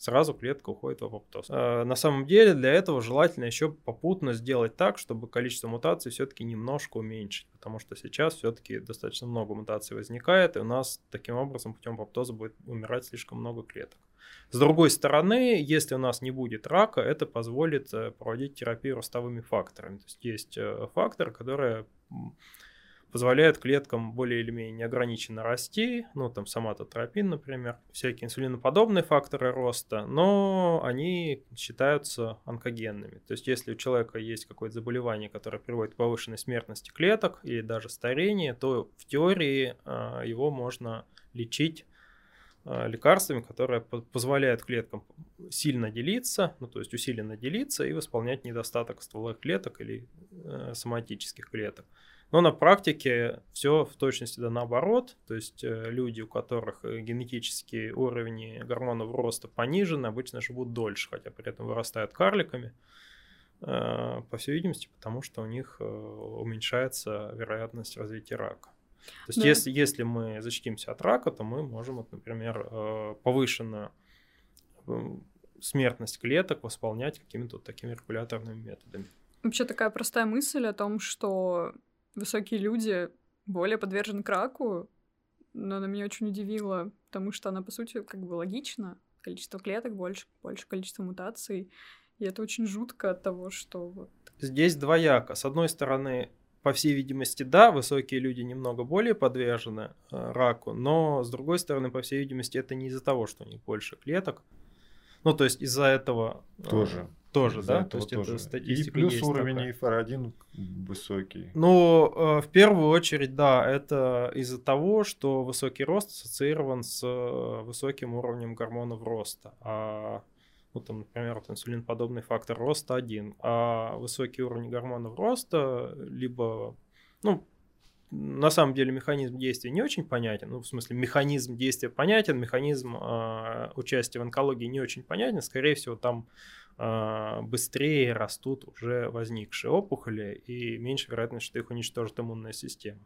сразу клетка уходит в апоптоз. Э, на самом деле для этого желательно еще попутно сделать так, чтобы количество мутаций все-таки немножко уменьшить, потому что сейчас все-таки достаточно много мутаций возникает, и у нас таким образом путем апоптоза будет умирать слишком много клеток. С другой стороны, если у нас не будет рака, это позволит э, проводить терапию ростовыми факторами. То есть есть э, факторы, которые позволяют клеткам более или менее неограниченно расти, ну, там, соматотропин, например, всякие инсулиноподобные факторы роста, но они считаются онкогенными. То есть, если у человека есть какое-то заболевание, которое приводит к повышенной смертности клеток или даже старению, то в теории а, его можно лечить а, лекарствами, которые позволяют клеткам сильно делиться, ну то есть усиленно делиться и восполнять недостаток стволовых клеток или э, соматических клеток. Но на практике все в точности да наоборот. То есть э, люди, у которых э, генетические уровни гормонов роста понижены, обычно живут дольше, хотя при этом вырастают карликами. Э, по всей видимости, потому что у них уменьшается вероятность развития рака. То есть, да. если, если мы защитимся от рака, то мы можем, вот, например, повышенную смертность клеток восполнять какими-то вот такими регуляторными методами. Вообще такая простая мысль о том, что высокие люди более подвержены к раку, но она меня очень удивила, потому что она, по сути, как бы логична. Количество клеток больше, больше количество мутаций. И это очень жутко от того, что вот... Здесь двояко. С одной стороны, по всей видимости, да, высокие люди немного более подвержены э, раку, но с другой стороны, по всей видимости, это не из-за того, что у них больше клеток. Ну, то есть из-за этого... Тоже. Тоже, да? То есть тоже. это статистика И плюс есть уровень такая. FR1 высокий. Ну, э, в первую очередь, да, это из-за того, что высокий рост ассоциирован с э, высоким уровнем гормонов роста. А, ну, там, например, вот инсулинподобный фактор роста один, а высокий уровень гормонов роста либо, ну, на самом деле механизм действия не очень понятен. Ну, в смысле, механизм действия понятен, механизм э, участия в онкологии не очень понятен. Скорее всего, там быстрее растут уже возникшие опухоли и меньше вероятность, что их уничтожит иммунная система.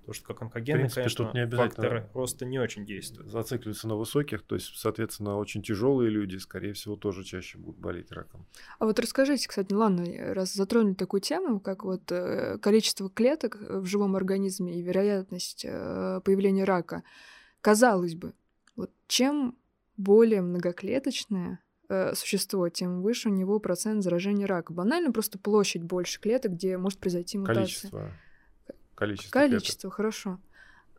Потому что как онкогенные, принципе, конечно, тут не факторы роста не очень действуют. Зацикливаются на высоких, то есть, соответственно, очень тяжелые люди, скорее всего, тоже чаще будут болеть раком. А вот расскажите, кстати, ладно, раз затронули такую тему, как вот э, количество клеток в живом организме и вероятность э, появления рака, казалось бы, вот чем более многоклеточная э, существо, тем выше у него процент заражения рака. Банально просто площадь больше клеток, где может произойти мутация. Количество. Количество. Количество, клеток. хорошо.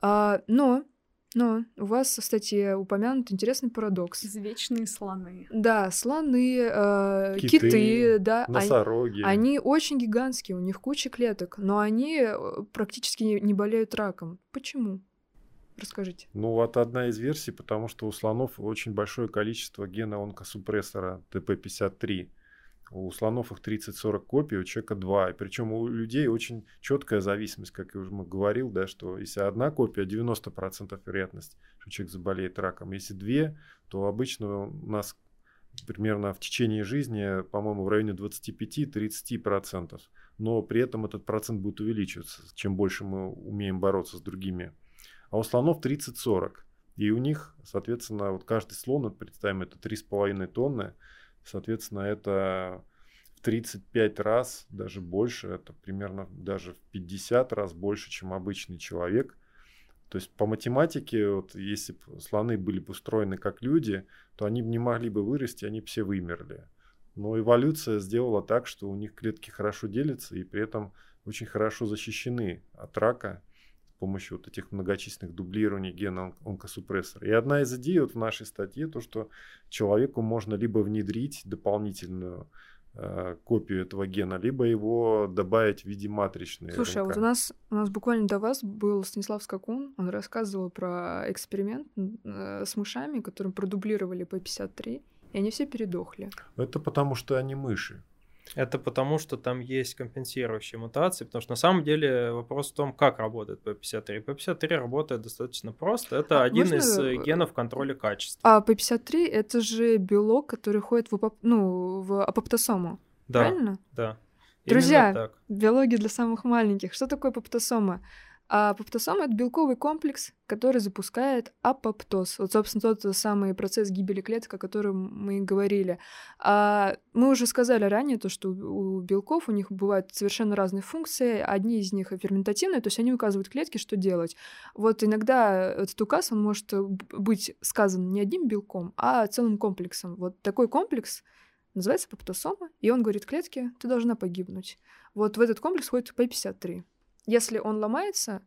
А, но, но у вас в статье упомянут интересный парадокс. Извечные слоны. Да, слоны, э, киты, киты, да. Носороги. Они, они очень гигантские, у них куча клеток, но они э, практически не, не болеют раком. Почему? Расскажите. Ну, вот одна из версий, потому что у слонов очень большое количество гена онкосупрессора ТП-53. У слонов их 30-40 копий, у человека 2. И причем у людей очень четкая зависимость, как я уже говорил, да, что если одна копия, 90% вероятность, что человек заболеет раком. Если две, то обычно у нас примерно в течение жизни, по-моему, в районе 25-30%. Но при этом этот процент будет увеличиваться, чем больше мы умеем бороться с другими а у слонов 30-40. И у них, соответственно, вот каждый слон, представим, это 3,5 тонны, соответственно, это в 35 раз, даже больше, это примерно даже в 50 раз больше, чем обычный человек. То есть по математике, вот, если бы слоны были бы устроены как люди, то они бы не могли бы вырасти, они бы все вымерли. Но эволюция сделала так, что у них клетки хорошо делятся и при этом очень хорошо защищены от рака помощью вот этих многочисленных дублирований гена онкосупрессора. И одна из идей вот в нашей статье, то, что человеку можно либо внедрить дополнительную э, копию этого гена, либо его добавить в виде матричной. Слушай, РНК. а вот у нас, у нас буквально до вас был Станислав Скакун, он рассказывал про эксперимент э, с мышами, которым продублировали по 53, и они все передохли. Это потому, что они мыши. Это потому, что там есть компенсирующие мутации, потому что на самом деле вопрос в том, как работает P53. P53 работает достаточно просто. Это а один можно... из э, генов контроля качества. А P53 это же белок, который ходит в, апоп... ну, в апоптосому. Да, правильно? Да. Друзья, биология для самых маленьких. Что такое апоптосома? А апоптосом — это белковый комплекс, который запускает апоптоз. Вот, собственно, тот самый процесс гибели клеток, о котором мы говорили. А мы уже сказали ранее то, что у белков у них бывают совершенно разные функции. Одни из них ферментативные, то есть они указывают клетке, что делать. Вот иногда этот указ, он может быть сказан не одним белком, а целым комплексом. Вот такой комплекс называется апоптосома, и он говорит клетке, ты должна погибнуть. Вот в этот комплекс входит P53. Если он ломается,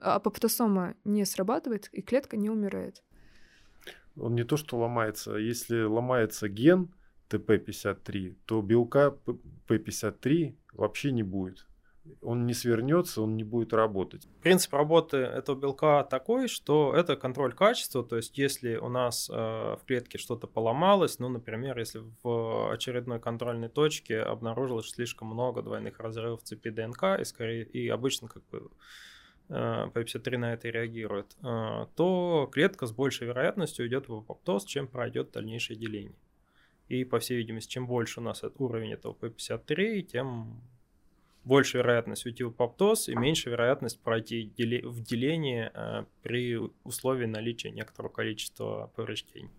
апоптосома не срабатывает, и клетка не умирает. Он не то, что ломается. Если ломается ген ТП-53, то белка П-53 вообще не будет он не свернется, он не будет работать. Принцип работы этого белка такой, что это контроль качества, то есть если у нас э, в клетке что-то поломалось, ну, например, если в очередной контрольной точке обнаружилось слишком много двойных разрывов цепи ДНК, и, скорее, и обычно как бы э, P53 на это реагирует, э, то клетка с большей вероятностью уйдет в апоптоз, чем пройдет дальнейшее деление. И, по всей видимости, чем больше у нас уровень этого P53, тем больше вероятность уйти в апоптоз и меньше вероятность пройти в деление э, при условии наличия некоторого количества повреждений.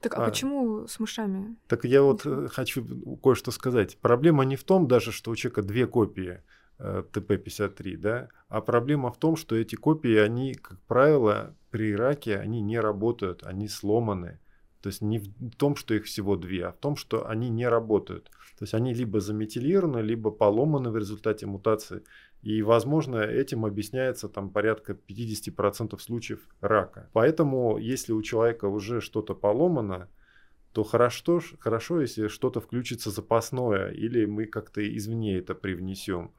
Так а, а почему с мышами? Так я вот э, хочу кое-что сказать. Проблема не в том даже, что у человека две копии э, ТП-53, да, а проблема в том, что эти копии, они, как правило, при раке, они не работают, они сломаны. То есть не в том, что их всего две, а в том, что они не работают. То есть они либо заметилированы, либо поломаны в результате мутации. И, возможно, этим объясняется там порядка 50% случаев рака. Поэтому, если у человека уже что-то поломано, то хорошо, хорошо, если что-то включится запасное, или мы как-то извне это привнесем.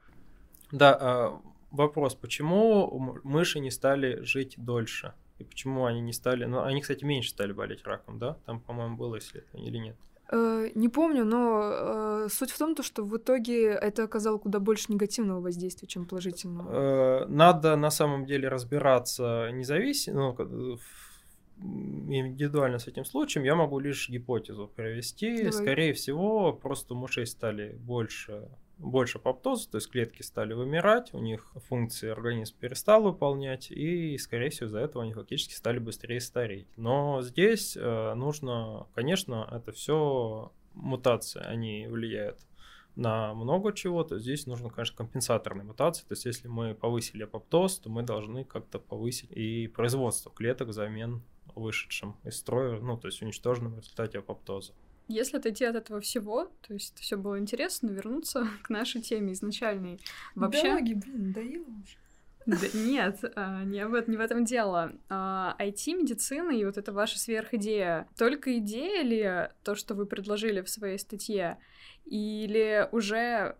Да, а, вопрос, почему мыши не стали жить дольше? И почему они не стали... Ну, они, кстати, меньше стали болеть раком, да? Там, по-моему, было исследование или нет? Э, не помню, но э, суть в том, то, что в итоге это оказало куда больше негативного воздействия, чем положительного. Э, надо на самом деле разбираться независимо, ну, индивидуально с этим случаем. Я могу лишь гипотезу провести. Давай. Скорее всего, просто мышей стали больше больше поптоза, то есть клетки стали вымирать, у них функции организм перестал выполнять, и, скорее всего, из-за этого они фактически стали быстрее стареть. Но здесь э, нужно, конечно, это все мутации, они влияют на много чего, то здесь нужно, конечно, компенсаторные мутации. То есть, если мы повысили апоптоз, то мы должны как-то повысить и производство клеток взамен вышедшим из строя, ну, то есть уничтоженным в результате апоптоза. Если отойти от этого всего, то есть все было интересно, вернуться к нашей теме изначальной. Вообще... Биологи, блин, надоело уже. Да, нет, а, не, в, не в этом дело. IT-медицина а, и вот это ваша сверхидея. Только идея ли то, что вы предложили в своей статье? Или уже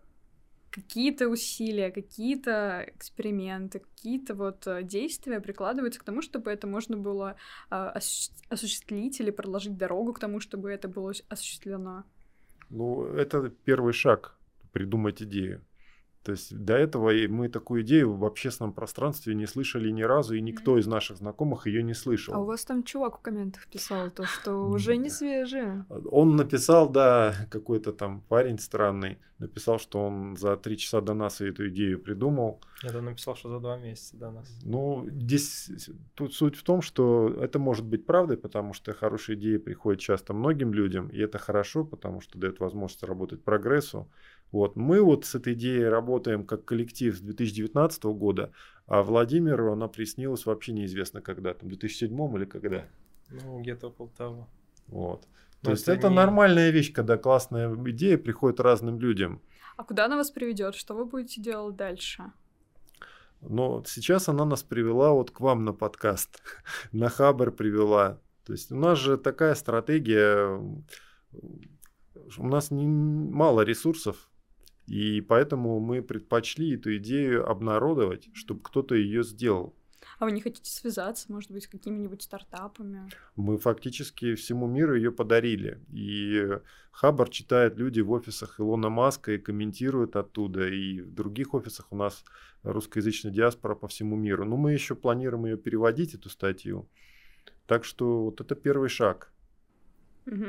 какие-то усилия, какие-то эксперименты, какие-то вот э, действия прикладываются к тому, чтобы это можно было а, осуществить или проложить дорогу к тому, чтобы это было осуществлено? Ну, это первый шаг придумать идею. То есть до этого мы такую идею в общественном пространстве не слышали ни разу, и никто из наших знакомых ее не слышал. А у вас там чувак в комментах писал то, что уже не свежее. Он написал, да, какой-то там парень странный, написал, что он за три часа до нас эту идею придумал. Это написал, что за два месяца до нас. Ну, здесь тут суть в том, что это может быть правдой, потому что хорошие идеи приходят часто многим людям, и это хорошо, потому что дает возможность работать прогрессу. Вот. Мы вот с этой идеей работаем как коллектив с 2019 года, а Владимиру она приснилась вообще неизвестно когда, там, в 2007 или когда. Ну, где-то полтора. Вот. То есть это не... нормальная вещь, когда классная идея приходит разным людям. А куда она вас приведет? Что вы будете делать дальше? Но сейчас она нас привела вот к вам на подкаст, на Хабр привела. То есть у нас же такая стратегия, у нас не, мало ресурсов, и поэтому мы предпочли эту идею обнародовать, чтобы кто-то ее сделал. А вы не хотите связаться, может быть, с какими-нибудь стартапами? Мы фактически всему миру ее подарили. И Хабар читают люди в офисах Илона Маска и комментируют оттуда. И в других офисах у нас русскоязычная диаспора по всему миру. Но мы еще планируем ее переводить, эту статью. Так что вот это первый шаг. Угу.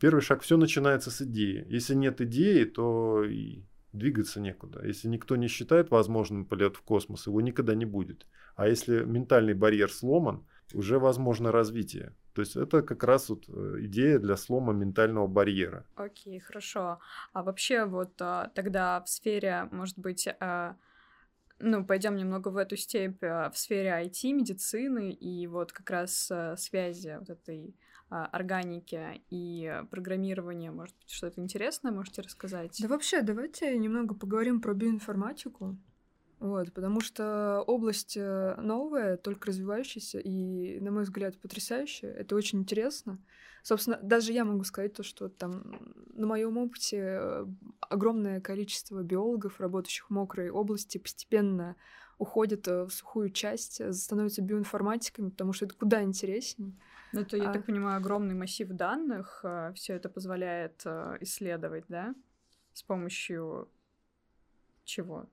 Первый шаг, все начинается с идеи. Если нет идеи, то и двигаться некуда. Если никто не считает возможным полет в космос, его никогда не будет. А если ментальный барьер сломан, уже возможно развитие. То есть это как раз вот э, идея для слома ментального барьера. Окей, okay, хорошо. А вообще вот а, тогда в сфере, может быть, а, ну, пойдем немного в эту степь, в сфере IT, медицины и вот как раз связи вот этой органики и программирования. Может быть, что-то интересное можете рассказать? Да вообще, давайте немного поговорим про биоинформатику. Вот, потому что область э, новая, только развивающаяся, и, на мой взгляд, потрясающая. Это очень интересно. Собственно, даже я могу сказать то, что там на моем опыте э, огромное количество биологов, работающих в мокрой области, постепенно уходят э, в сухую часть, становятся биоинформатиками, потому что это куда интереснее. Ну, это, я а... так понимаю, огромный массив данных, э, все это позволяет э, исследовать, да? С помощью чего?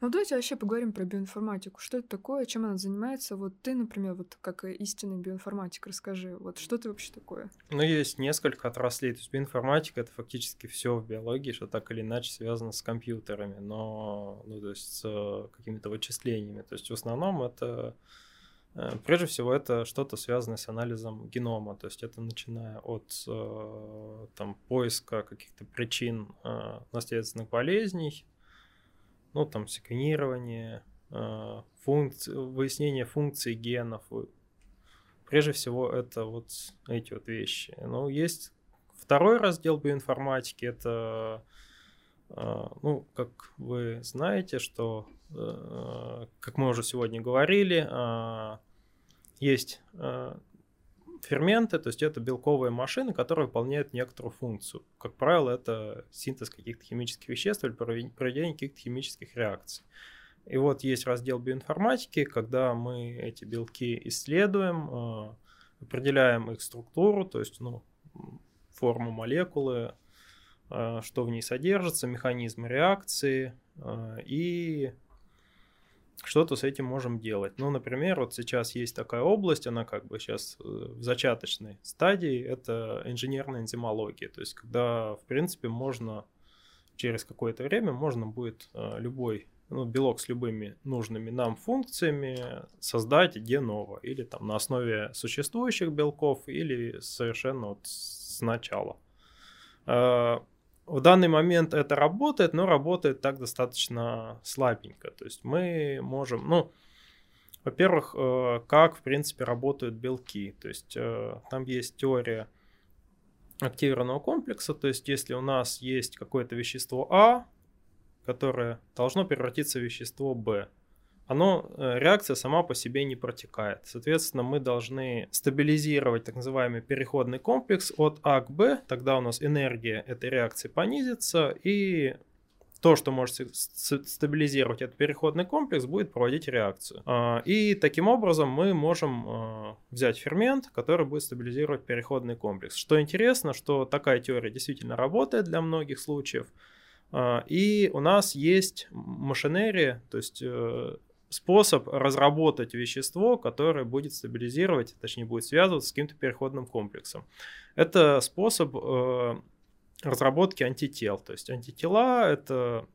Ну, давайте вообще поговорим про биоинформатику. Что это такое, чем она занимается? Вот ты, например, вот как истинный биоинформатик, расскажи, вот что ты вообще такое? Ну, есть несколько отраслей. То есть биоинформатика — это фактически все в биологии, что так или иначе связано с компьютерами, но, ну, то есть с э, какими-то вычислениями. То есть в основном это прежде всего, это что-то связанное с анализом генома, то есть это начиная от э, там, поиска каких-то причин э, наследственных болезней, ну, там, секвенирование, функци... выяснение функций генов. Прежде всего, это вот эти вот вещи. Ну, есть второй раздел биоинформатики, это, ну, как вы знаете, что, как мы уже сегодня говорили, есть э, ферменты, то есть это белковые машины, которые выполняют некоторую функцию. Как правило, это синтез каких-то химических веществ или проведение каких-то химических реакций. И вот есть раздел биоинформатики, когда мы эти белки исследуем, э, определяем их структуру, то есть ну, форму молекулы, э, что в ней содержится, механизмы реакции и что-то с этим можем делать. Ну, например, вот сейчас есть такая область, она как бы сейчас в зачаточной стадии, это инженерная энзимология, то есть когда, в принципе, можно через какое-то время можно будет любой ну, белок с любыми нужными нам функциями создать де ново. Или там на основе существующих белков, или совершенно вот сначала. В данный момент это работает, но работает так достаточно слабенько. То есть мы можем, ну, во-первых, э, как, в принципе, работают белки. То есть э, там есть теория активированного комплекса. То есть если у нас есть какое-то вещество А, которое должно превратиться в вещество B. Оно, э, реакция сама по себе не протекает. Соответственно, мы должны стабилизировать так называемый переходный комплекс от А к Б. Тогда у нас энергия этой реакции понизится, и то, что может стабилизировать этот переходный комплекс, будет проводить реакцию. А, и таким образом мы можем а, взять фермент, который будет стабилизировать переходный комплекс. Что интересно, что такая теория действительно работает для многих случаев. А, и у нас есть машинерия, то есть э, способ разработать вещество, которое будет стабилизировать, точнее будет связываться с каким-то переходным комплексом. Это способ э, разработки антител. То есть антитела это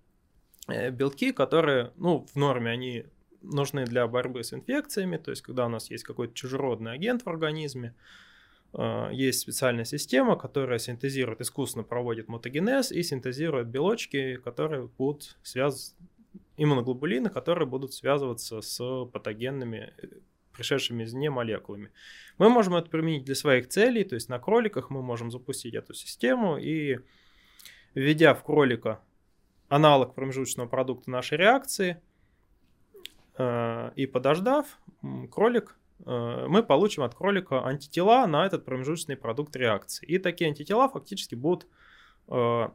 э, белки, которые, ну, в норме они нужны для борьбы с инфекциями, то есть когда у нас есть какой-то чужеродный агент в организме, а, есть специальная система, которая синтезирует, искусственно проводит мутагенез и синтезирует белочки, которые будут связываться, иммуноглобулины, которые будут связываться с патогенными, э, пришедшими извне молекулами. Мы можем это применить для своих целей, то есть на кроликах мы можем запустить эту систему и, введя в кролика аналог промежуточного продукта нашей реакции, э, и подождав, кролик Э, мы получим от кролика антитела на этот промежуточный продукт реакции. И такие антитела фактически будут э,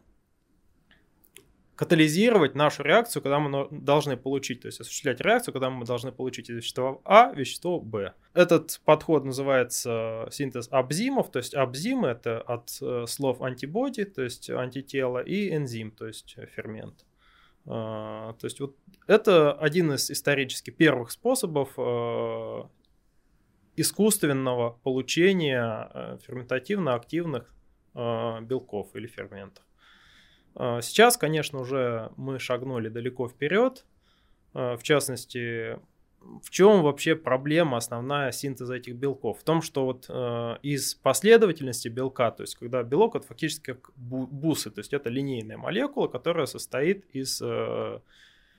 катализировать нашу реакцию, когда мы должны получить, то есть осуществлять реакцию, когда мы должны получить из вещества А вещество Б. Этот подход называется синтез абзимов, то есть абзимы это от э, слов антибоди, то есть антитело, и энзим, то есть фермент. То есть вот это один из исторически первых способов искусственного получения э, ферментативно-активных э, белков или ферментов. Э, сейчас, конечно, уже мы шагнули далеко вперед. В частности, в чем вообще проблема основная синтеза этих белков? В том, что вот из последовательности белка, то есть когда белок это фактически как бусы, то есть это линейная молекула, которая состоит из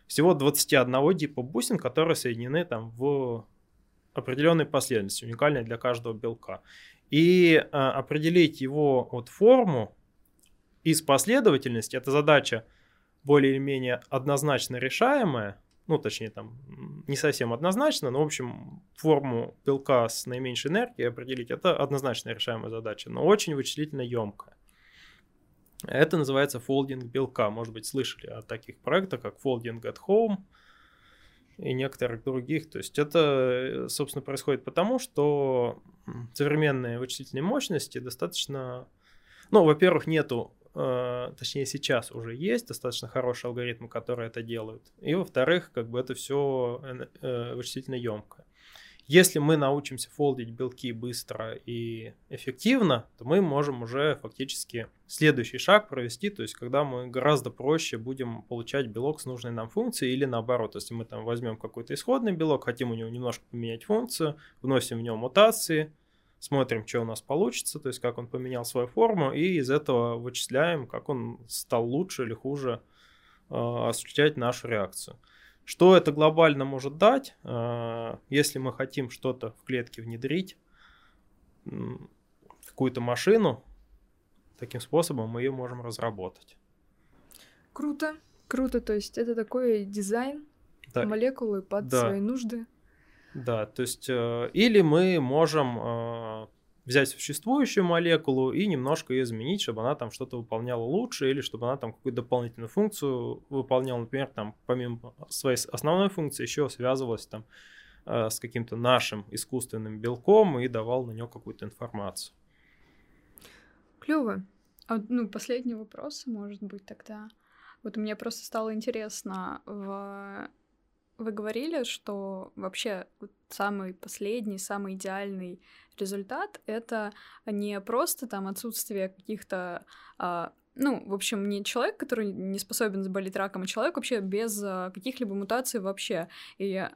всего 21 типа бусин, которые соединены там в определенной последовательности, уникальной для каждого белка. И э, определить его вот форму из последовательности, это задача более или менее однозначно решаемая, ну, точнее, там, не совсем однозначно, но, в общем, форму белка с наименьшей энергией определить, это однозначно решаемая задача, но очень вычислительно емкая. Это называется фолдинг белка. Может быть, слышали о таких проектах, как Folding at Home – и некоторых других. То есть это, собственно, происходит потому, что современные вычислительные мощности достаточно... Ну, во-первых, нету, точнее сейчас уже есть достаточно хорошие алгоритмы, которые это делают. И во-вторых, как бы это все э, вычислительно емкое. Если мы научимся фолдить белки быстро и эффективно, то мы можем уже фактически следующий шаг провести, то есть когда мы гораздо проще будем получать белок с нужной нам функцией или наоборот, если мы там возьмем какой-то исходный белок, хотим у него немножко поменять функцию, вносим в него мутации, смотрим, что у нас получится, то есть как он поменял свою форму, и из этого вычисляем, как он стал лучше или хуже э, осуществлять нашу реакцию. Что это глобально может дать, а, если мы хотим что-то в клетке внедрить, какую-то машину, таким способом мы ее можем разработать. Круто, круто. То есть это такой дизайн да. молекулы под да. свои нужды. Да, то есть э, или мы можем э, взять существующую молекулу и немножко ее изменить, чтобы она там что-то выполняла лучше или чтобы она там какую-то дополнительную функцию выполняла, например, там помимо своей основной функции еще связывалась там э, с каким-то нашим искусственным белком и давал на него какую-то информацию. Клево. А, ну, последний вопрос, может быть, тогда. Вот мне просто стало интересно, в... вы говорили, что вообще самый последний, самый идеальный результат — это не просто там отсутствие каких-то а, ну, в общем, не человек, который не способен заболеть раком, а человек вообще без а, каких-либо мутаций вообще. И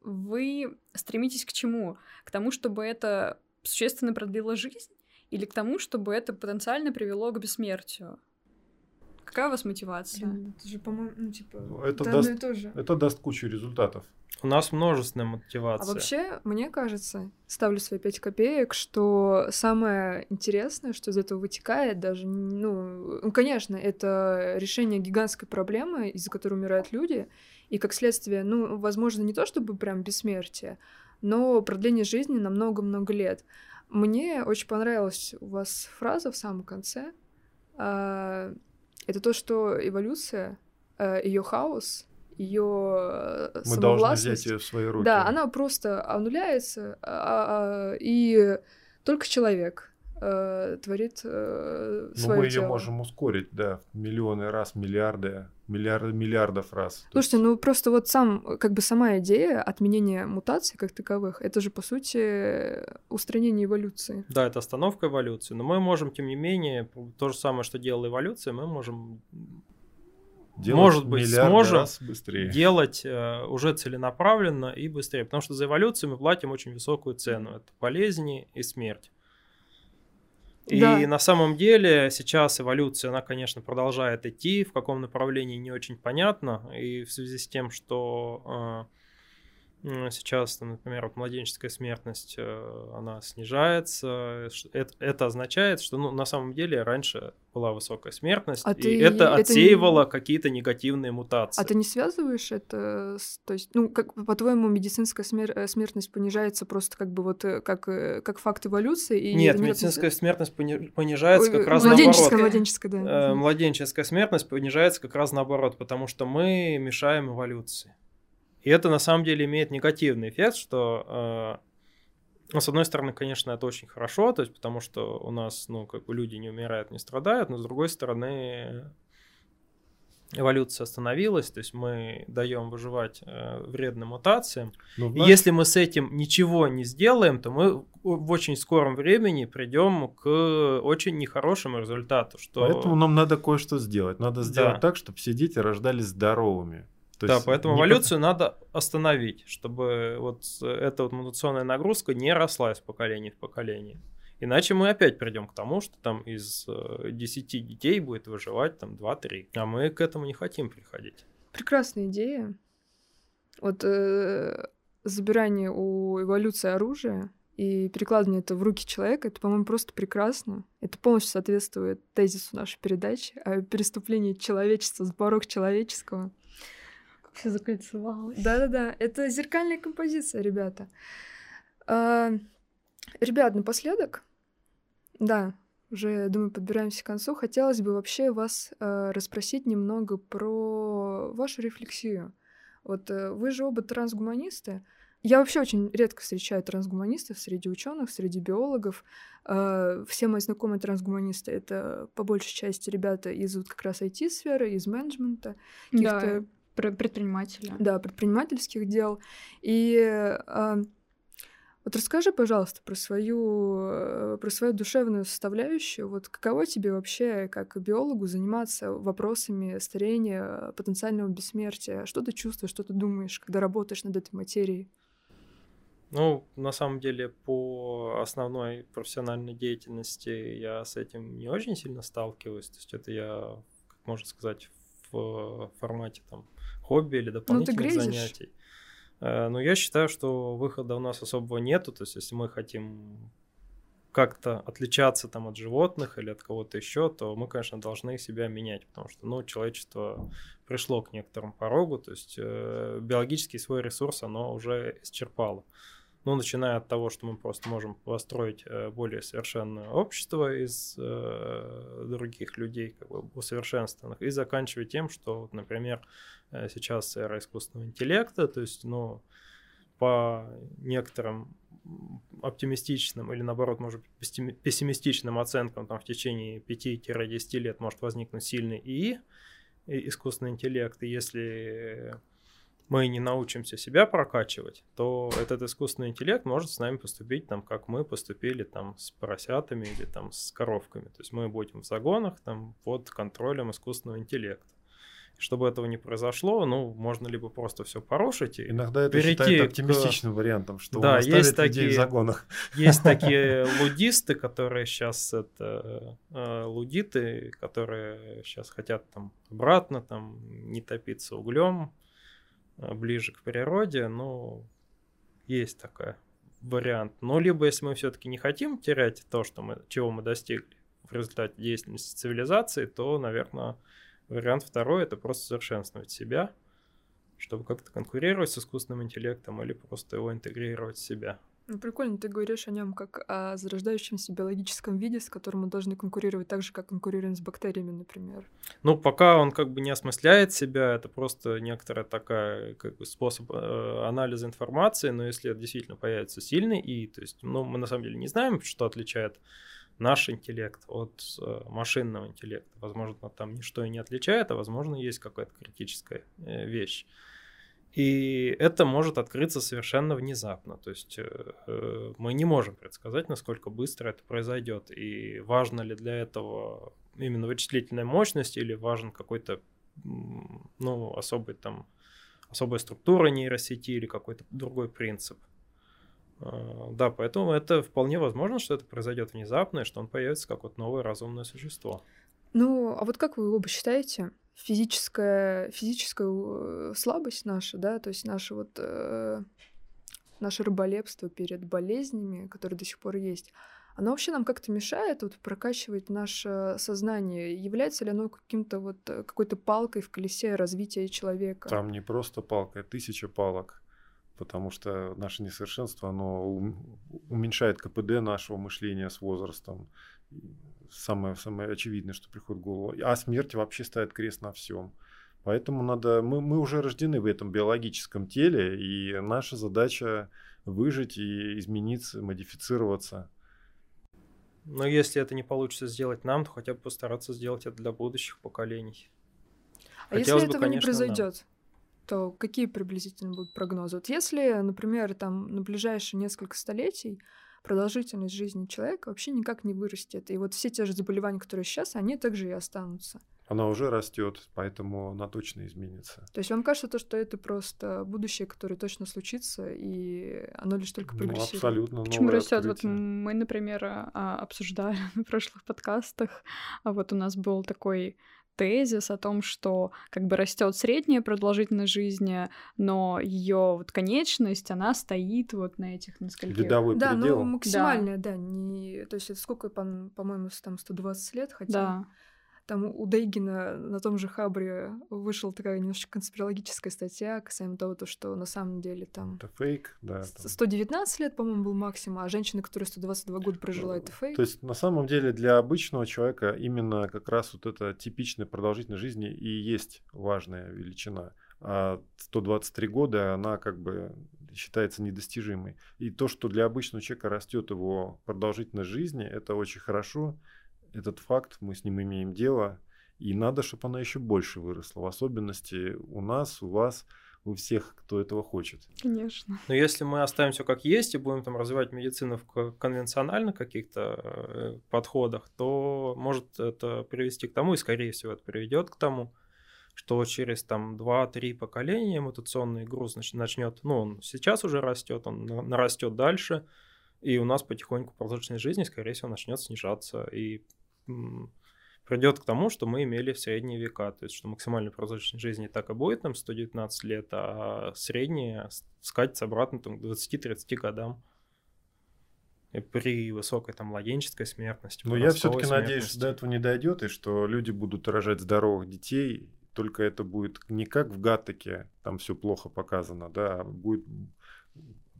вы стремитесь к чему? К тому, чтобы это существенно продлило жизнь? Или к тому, чтобы это потенциально привело к бессмертию? Какая у вас мотивация? Блин, это же, по-моему, ну, типа, Ну, Это, да, даст, и то же. это даст кучу результатов. У нас множественная А мотивация. вообще, мне кажется, ставлю свои пять копеек, что самое интересное, что из этого вытекает, даже, ну, ну, конечно, это решение гигантской проблемы, из-за которой умирают люди, и как следствие, ну, возможно, не то чтобы прям бессмертие, но продление жизни на много-много лет. Мне очень понравилась у вас фраза в самом конце. Это то, что эволюция, ее хаос, ее Мы должны взять ее в свои руки. да, она просто обнуляется, а- а- и только человек э, творит э, Но свое мы ее дело. можем ускорить, да, в миллионы раз, миллиарды, миллиарды, миллиардов раз. Слушайте, есть ну просто вот сам, как бы сама идея отменения мутаций как таковых, это же, по сути, устранение эволюции. Да, это остановка эволюции, но мы можем, тем не менее, то же самое, что делала эволюция, мы можем делать может быть, сможем раз быстрее. делать э, уже целенаправленно и быстрее, потому что за эволюцию мы платим очень высокую цену, это болезни и смерть. И Да. на самом деле сейчас эволюция, она, конечно, продолжает идти, в каком направлении не очень понятно, и в связи с тем, что э, сейчас, например, вот младенческая смертность, э, она снижается, это, это означает, что ну, на самом деле раньше была высокая смертность, А и ты- это это не- какие-то негативные мутации. А ты не связываешь это с... То есть, ну, как, по-твоему, медицинская смер- э, смертность понижается просто как бы вот э, как, как факт эволюции? И Нет, не медицинская связано? смертность пони- понижается Ой, как раз младенческая, наоборот. младенческая, да. Младенческая смертность понижается как раз наоборот, потому что мы мешаем эволюции. И это на самом деле имеет негативный эффект, что э, ну, с одной стороны, конечно, это очень хорошо, то есть потому что у нас, ну, как бы люди не умирают, не страдают, но с другой стороны, эволюция остановилась, то есть мы даем выживать э, вредным мутациям. Ну, И знаешь, если мы с этим ничего не сделаем, то мы в очень скором времени придем к очень нехорошему результату. Что... Поэтому нам надо кое-что сделать. Надо сделать Да. так, чтобы все дети рождались здоровыми. То да, есть поэтому по- эволюцию надо остановить, чтобы вот эта вот мутационная нагрузка не росла из поколения в поколение. Иначе мы опять придем к тому, что там из э, 10 детей будет выживать там 2-3. А мы к этому не хотим приходить. Прекрасная идея. Вот э, забирание у эволюции оружия и перекладывание это в руки человека, это, по-моему, просто прекрасно. Это полностью соответствует тезису нашей передачи о переступлении человечества с порог человеческого. Все закольцевалось. Да-да-да, это зеркальная композиция, ребята. А, ребят, напоследок, да, уже, думаю, подбираемся к концу. Хотелось бы вообще вас э, расспросить немного про вашу рефлексию. Вот э, вы же оба трансгуманисты. Я вообще очень редко встречаю трансгуманистов среди ученых, среди биологов. Э, все мои знакомые трансгуманисты — это по большей части ребята из вот как раз IT-сферы, из менеджмента, каких-то предпринимателя. да, предпринимательских дел. И а, вот расскажи, пожалуйста, про свою, про свою душевную составляющую. Вот каково тебе вообще, как биологу, заниматься вопросами старения, потенциального бессмертия? Что ты чувствуешь, что ты думаешь, когда работаешь над этой материей? Ну, на самом деле, по основной профессиональной деятельности я с этим не очень сильно сталкиваюсь. То есть это я, как можно сказать, в формате там хобби или дополнительных грезишь. занятий. Э, Но я считаю, что выхода у нас особого нету. То есть если мы хотим как-то отличаться там от животных или от кого-то еще, то мы, конечно, должны себя менять, потому что, ну, человечество пришло к некоторому порогу, то есть э, биологический свой ресурс оно уже исчерпало. Ну, начиная от того, что мы просто можем построить э, более совершенное общество из э, других людей, как бы усовершенствованных, и заканчивая тем, что, вот, например, э, сейчас эра искусственного интеллекта, то есть, ну, по некоторым оптимистичным или наоборот, может быть, пессимистичным оценкам, там в течение 5-10 лет может возникнуть сильный ИИ, искусственный интеллект, и если мы не научимся себя прокачивать, то этот искусственный интеллект может с нами поступить там, как мы поступили там с поросятами или там с коровками. То есть мы будем в загонах там под контролем искусственного интеллекта. Чтобы этого не произошло, ну, можно либо просто все порушить и Иногда это перейти оптимистичным к... вариантом, что да, есть такие, в загонах. Есть такие лудисты, которые сейчас это э, лудиты, которые сейчас хотят там обратно там не топиться углем, ближе к природе, но есть такой вариант. Но либо если мы все-таки не хотим терять то, что мы, чего мы достигли в результате деятельности цивилизации, то, наверное, вариант второй это просто совершенствовать себя, чтобы как-то конкурировать с искусственным интеллектом или просто его интегрировать в себя. Ну, прикольно, ты говоришь о нем как о зарождающемся биологическом виде, с которым мы должны конкурировать так же, как конкурируем с бактериями, например. Ну, пока он как бы не осмысляет себя, это просто некоторая такая как бы способ э, анализа информации, но если это действительно появится сильный и, то есть, ну, мы на самом деле не знаем, что отличает наш интеллект от э, машинного интеллекта. Возможно, там ничто и не отличает, а возможно, есть какая-то критическая э, вещь. И это может открыться совершенно внезапно. То есть э, э, мы не можем предсказать, насколько быстро это произойдет. И важно ли для этого именно вычислительная мощность или важен какой-то ну, особый там особая структура нейросети или какой-то другой принцип. А, да, поэтому это вполне возможно, что это произойдет внезапно, и что он появится как вот новое разумное существо. Ну, а вот как вы оба считаете, физическая, физическая э, слабость наша, да, то есть наше вот э, наше рыболепство перед болезнями, которые до сих пор есть, оно вообще нам как-то мешает вот прокачивать наше сознание? Является ли оно каким-то вот э, какой-то палкой в колесе развития человека? Там не просто палка, а тысяча палок. Потому что наше несовершенство, оно уменьшает КПД нашего мышления с возрастом самое, самое очевидное, что приходит в голову. А смерть вообще ставит крест на всем. Поэтому надо, мы, мы уже рождены в этом биологическом теле, и наша задача выжить и измениться, модифицироваться. Но если это не получится сделать нам, то хотя бы постараться сделать это для будущих поколений. А Хотелось если бы, этого конечно, не произойдет, нам. то какие приблизительно будут прогнозы? Вот если, например, там на ближайшие несколько столетий продолжительность жизни человека вообще никак не вырастет. И вот все те же заболевания, которые сейчас, они также и останутся. Она уже растет, поэтому она точно изменится. То есть вам кажется то, что это просто будущее, которое точно случится, и оно лишь только прогрессирует? Ну, абсолютно. Почему растет? Вот мы, например, а, обсуждали на прошлых подкастах, а вот у нас был такой тезис о том, что как бы растет средняя продолжительность жизни, но ее вот конечность, она стоит вот на этих нескольких... Ледовой да, предел. ну максимальная, да. да, не... то есть это сколько, по- по-моему, там 120 лет, хотя... Да. Там у Дейгина на том же Хабре вышла такая немножко конспирологическая статья касаемо того, то, что на самом деле там... Это фейк, да. Там... 119 лет, по-моему, был максимум, а женщина, которая 122 года прожила, это фейк. То есть на самом деле для обычного человека именно как раз вот эта типичная продолжительность жизни и есть важная величина. А 123 года, она как бы считается недостижимой. И то, что для обычного человека растет его продолжительность жизни, это очень хорошо этот факт, мы с ним имеем дело, и надо, чтобы она еще больше выросла, в особенности у нас, у вас, у всех, кто этого хочет. Конечно. Но если мы оставим все как есть и будем там развивать медицину в конвенциональных каких-то э, подходах, то может это привести к тому, и скорее всего это приведет к тому, что через там 2-3 поколения мутационный груз начнет, ну он сейчас уже растет, он нарастет дальше, и у нас потихоньку продолжительность жизни, скорее всего, начнет снижаться, и придет к тому, что мы имели в средние века. То есть, что максимальная продолжительность жизни так и будет, там 119 лет, а средняя скатится обратно там, к 20-30 годам. И при высокой там младенческой смертности. Но я все-таки надеюсь, что до этого не дойдет, и что люди будут рожать здоровых детей, только это будет не как в Гаттеке, там все плохо показано, да, а будет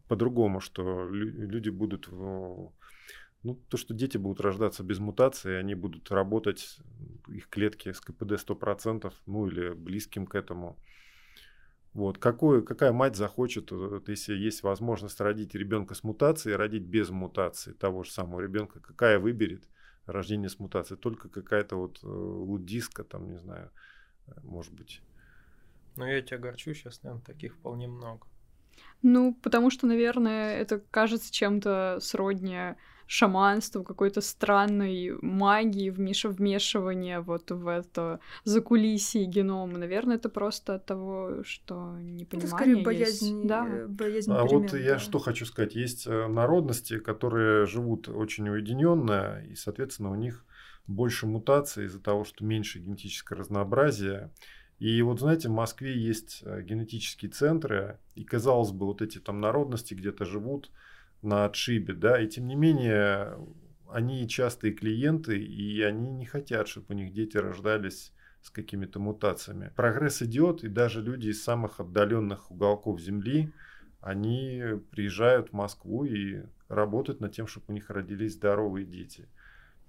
по-другому, что люди будут ну, то, что дети будут рождаться без мутации, они будут работать, их клетки с КПД 100%, ну или близким к этому. Вот. Какую, какая мать захочет, вот, если есть возможность родить ребенка с мутацией, родить без мутации того же самого ребенка, какая выберет рождение с мутацией? Только какая-то вот э, лудиска, там, не знаю, э, может быть. Ну, я тебя огорчу, сейчас, наверное, таких вполне много. Ну, потому что, наверное, это кажется чем-то сродни шаманству, какой-то странной магии, вмеш... вмешивания вот в это закулисье генома. Наверное, это просто от того, что непонимание это скорее боязнь, есть. Да. Э, боязнь а перемен, вот да. я что хочу сказать. Есть э, народности, которые живут очень уединенно, и, соответственно, у них больше мутаций из-за того, что меньше генетическое разнообразие. И вот, знаете, в Москве есть э, генетические центры, и, казалось бы, вот эти там народности где-то живут, на отшибе, да, и тем не менее они частые клиенты, и они не хотят, чтобы у них дети рождались с какими-то мутациями. Прогресс идет, и даже люди из самых отдаленных уголков Земли, они приезжают в Москву и работают над тем, чтобы у них родились здоровые дети.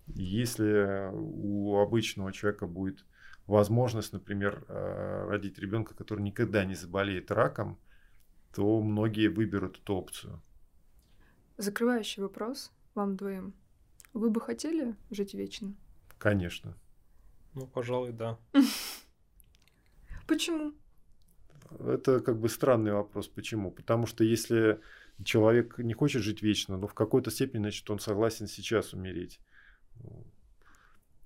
И если у обычного человека будет возможность, например, э, родить ребенка, который никогда не заболеет раком, то многие выберут эту опцию. Закрывающий вопрос вам двоим. Вы бы хотели жить вечно? Конечно. Ну, пожалуй, да. Почему? Это как бы странный вопрос. Почему? Потому что если человек не хочет жить вечно, но в какой-то степени, значит, он согласен сейчас умереть.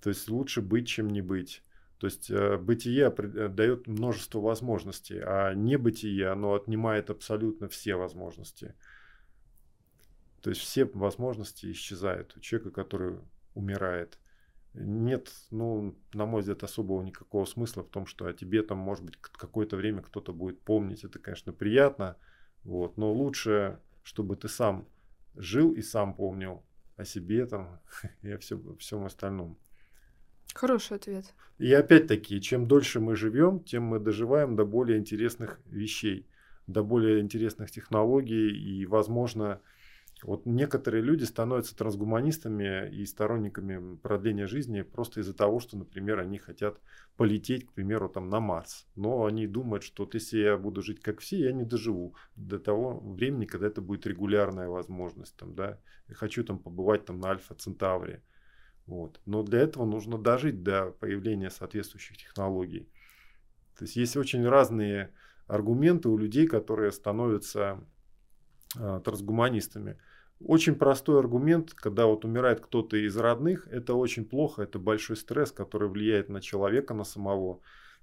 То есть лучше быть, чем не быть. То есть э, бытие э, дает множество возможностей, а небытие, оно отнимает абсолютно все возможности. То есть все возможности исчезают у человека, который умирает. Нет, ну, на мой взгляд, особого никакого смысла в том, что о тебе там, может быть, какое-то время кто-то будет помнить. Это, конечно, приятно, вот, но лучше, чтобы ты сам жил и сам помнил о себе там и о всем, всем остальном. Хороший ответ. И опять-таки, чем дольше мы живем, тем мы доживаем до более интересных вещей, до более интересных технологий и, возможно, вот некоторые люди становятся трансгуманистами и сторонниками продления жизни просто из-за того, что, например, они хотят полететь, к примеру, там на Марс. Но они думают, что вот если я буду жить как все, я не доживу до того времени, когда это будет регулярная возможность. Там, да? Я хочу там побывать там, на Альфа Центавре. Вот. Но для этого нужно дожить до появления соответствующих технологий. То есть есть очень разные аргументы у людей, которые становятся э, трансгуманистами. Очень простой аргумент, когда вот умирает кто-то из родных, это очень плохо, это большой стресс, который влияет на человека, на самого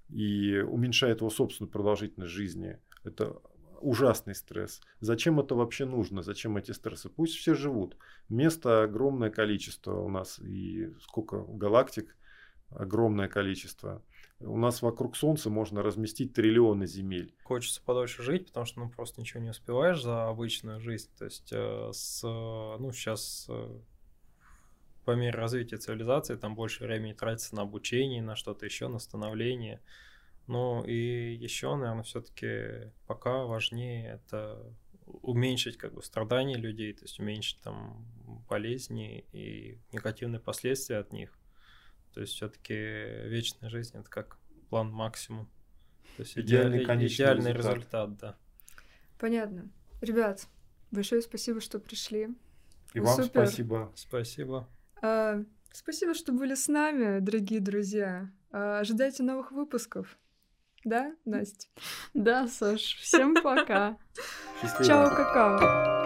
и уменьшает его собственную продолжительность жизни. Это ужасный стресс. Зачем это вообще нужно? Зачем эти стрессы? Пусть все живут. Места огромное количество у нас и сколько галактик огромное количество. У нас вокруг Солнца можно разместить триллионы земель. Хочется подольше жить, потому что ну просто ничего не успеваешь за обычную жизнь. То есть э, с, ну сейчас э, по мере развития цивилизации там больше времени тратится на обучение, на что-то еще, на становление. Ну и еще, наверное, все-таки пока важнее это уменьшить как бы страдания людей, то есть уменьшить там болезни и негативные последствия от них. То есть все-таки вечная жизнь это как план максимум. То есть идеальный, идеальный, идеальный результат. результат, да. Понятно. Ребят, большое спасибо, что пришли. И Вы вам супер. спасибо. Спасибо. А, спасибо, что были с нами, дорогие друзья. А, ожидайте новых выпусков. Да, Настя? Да, Саш. Всем пока. Чао, какао.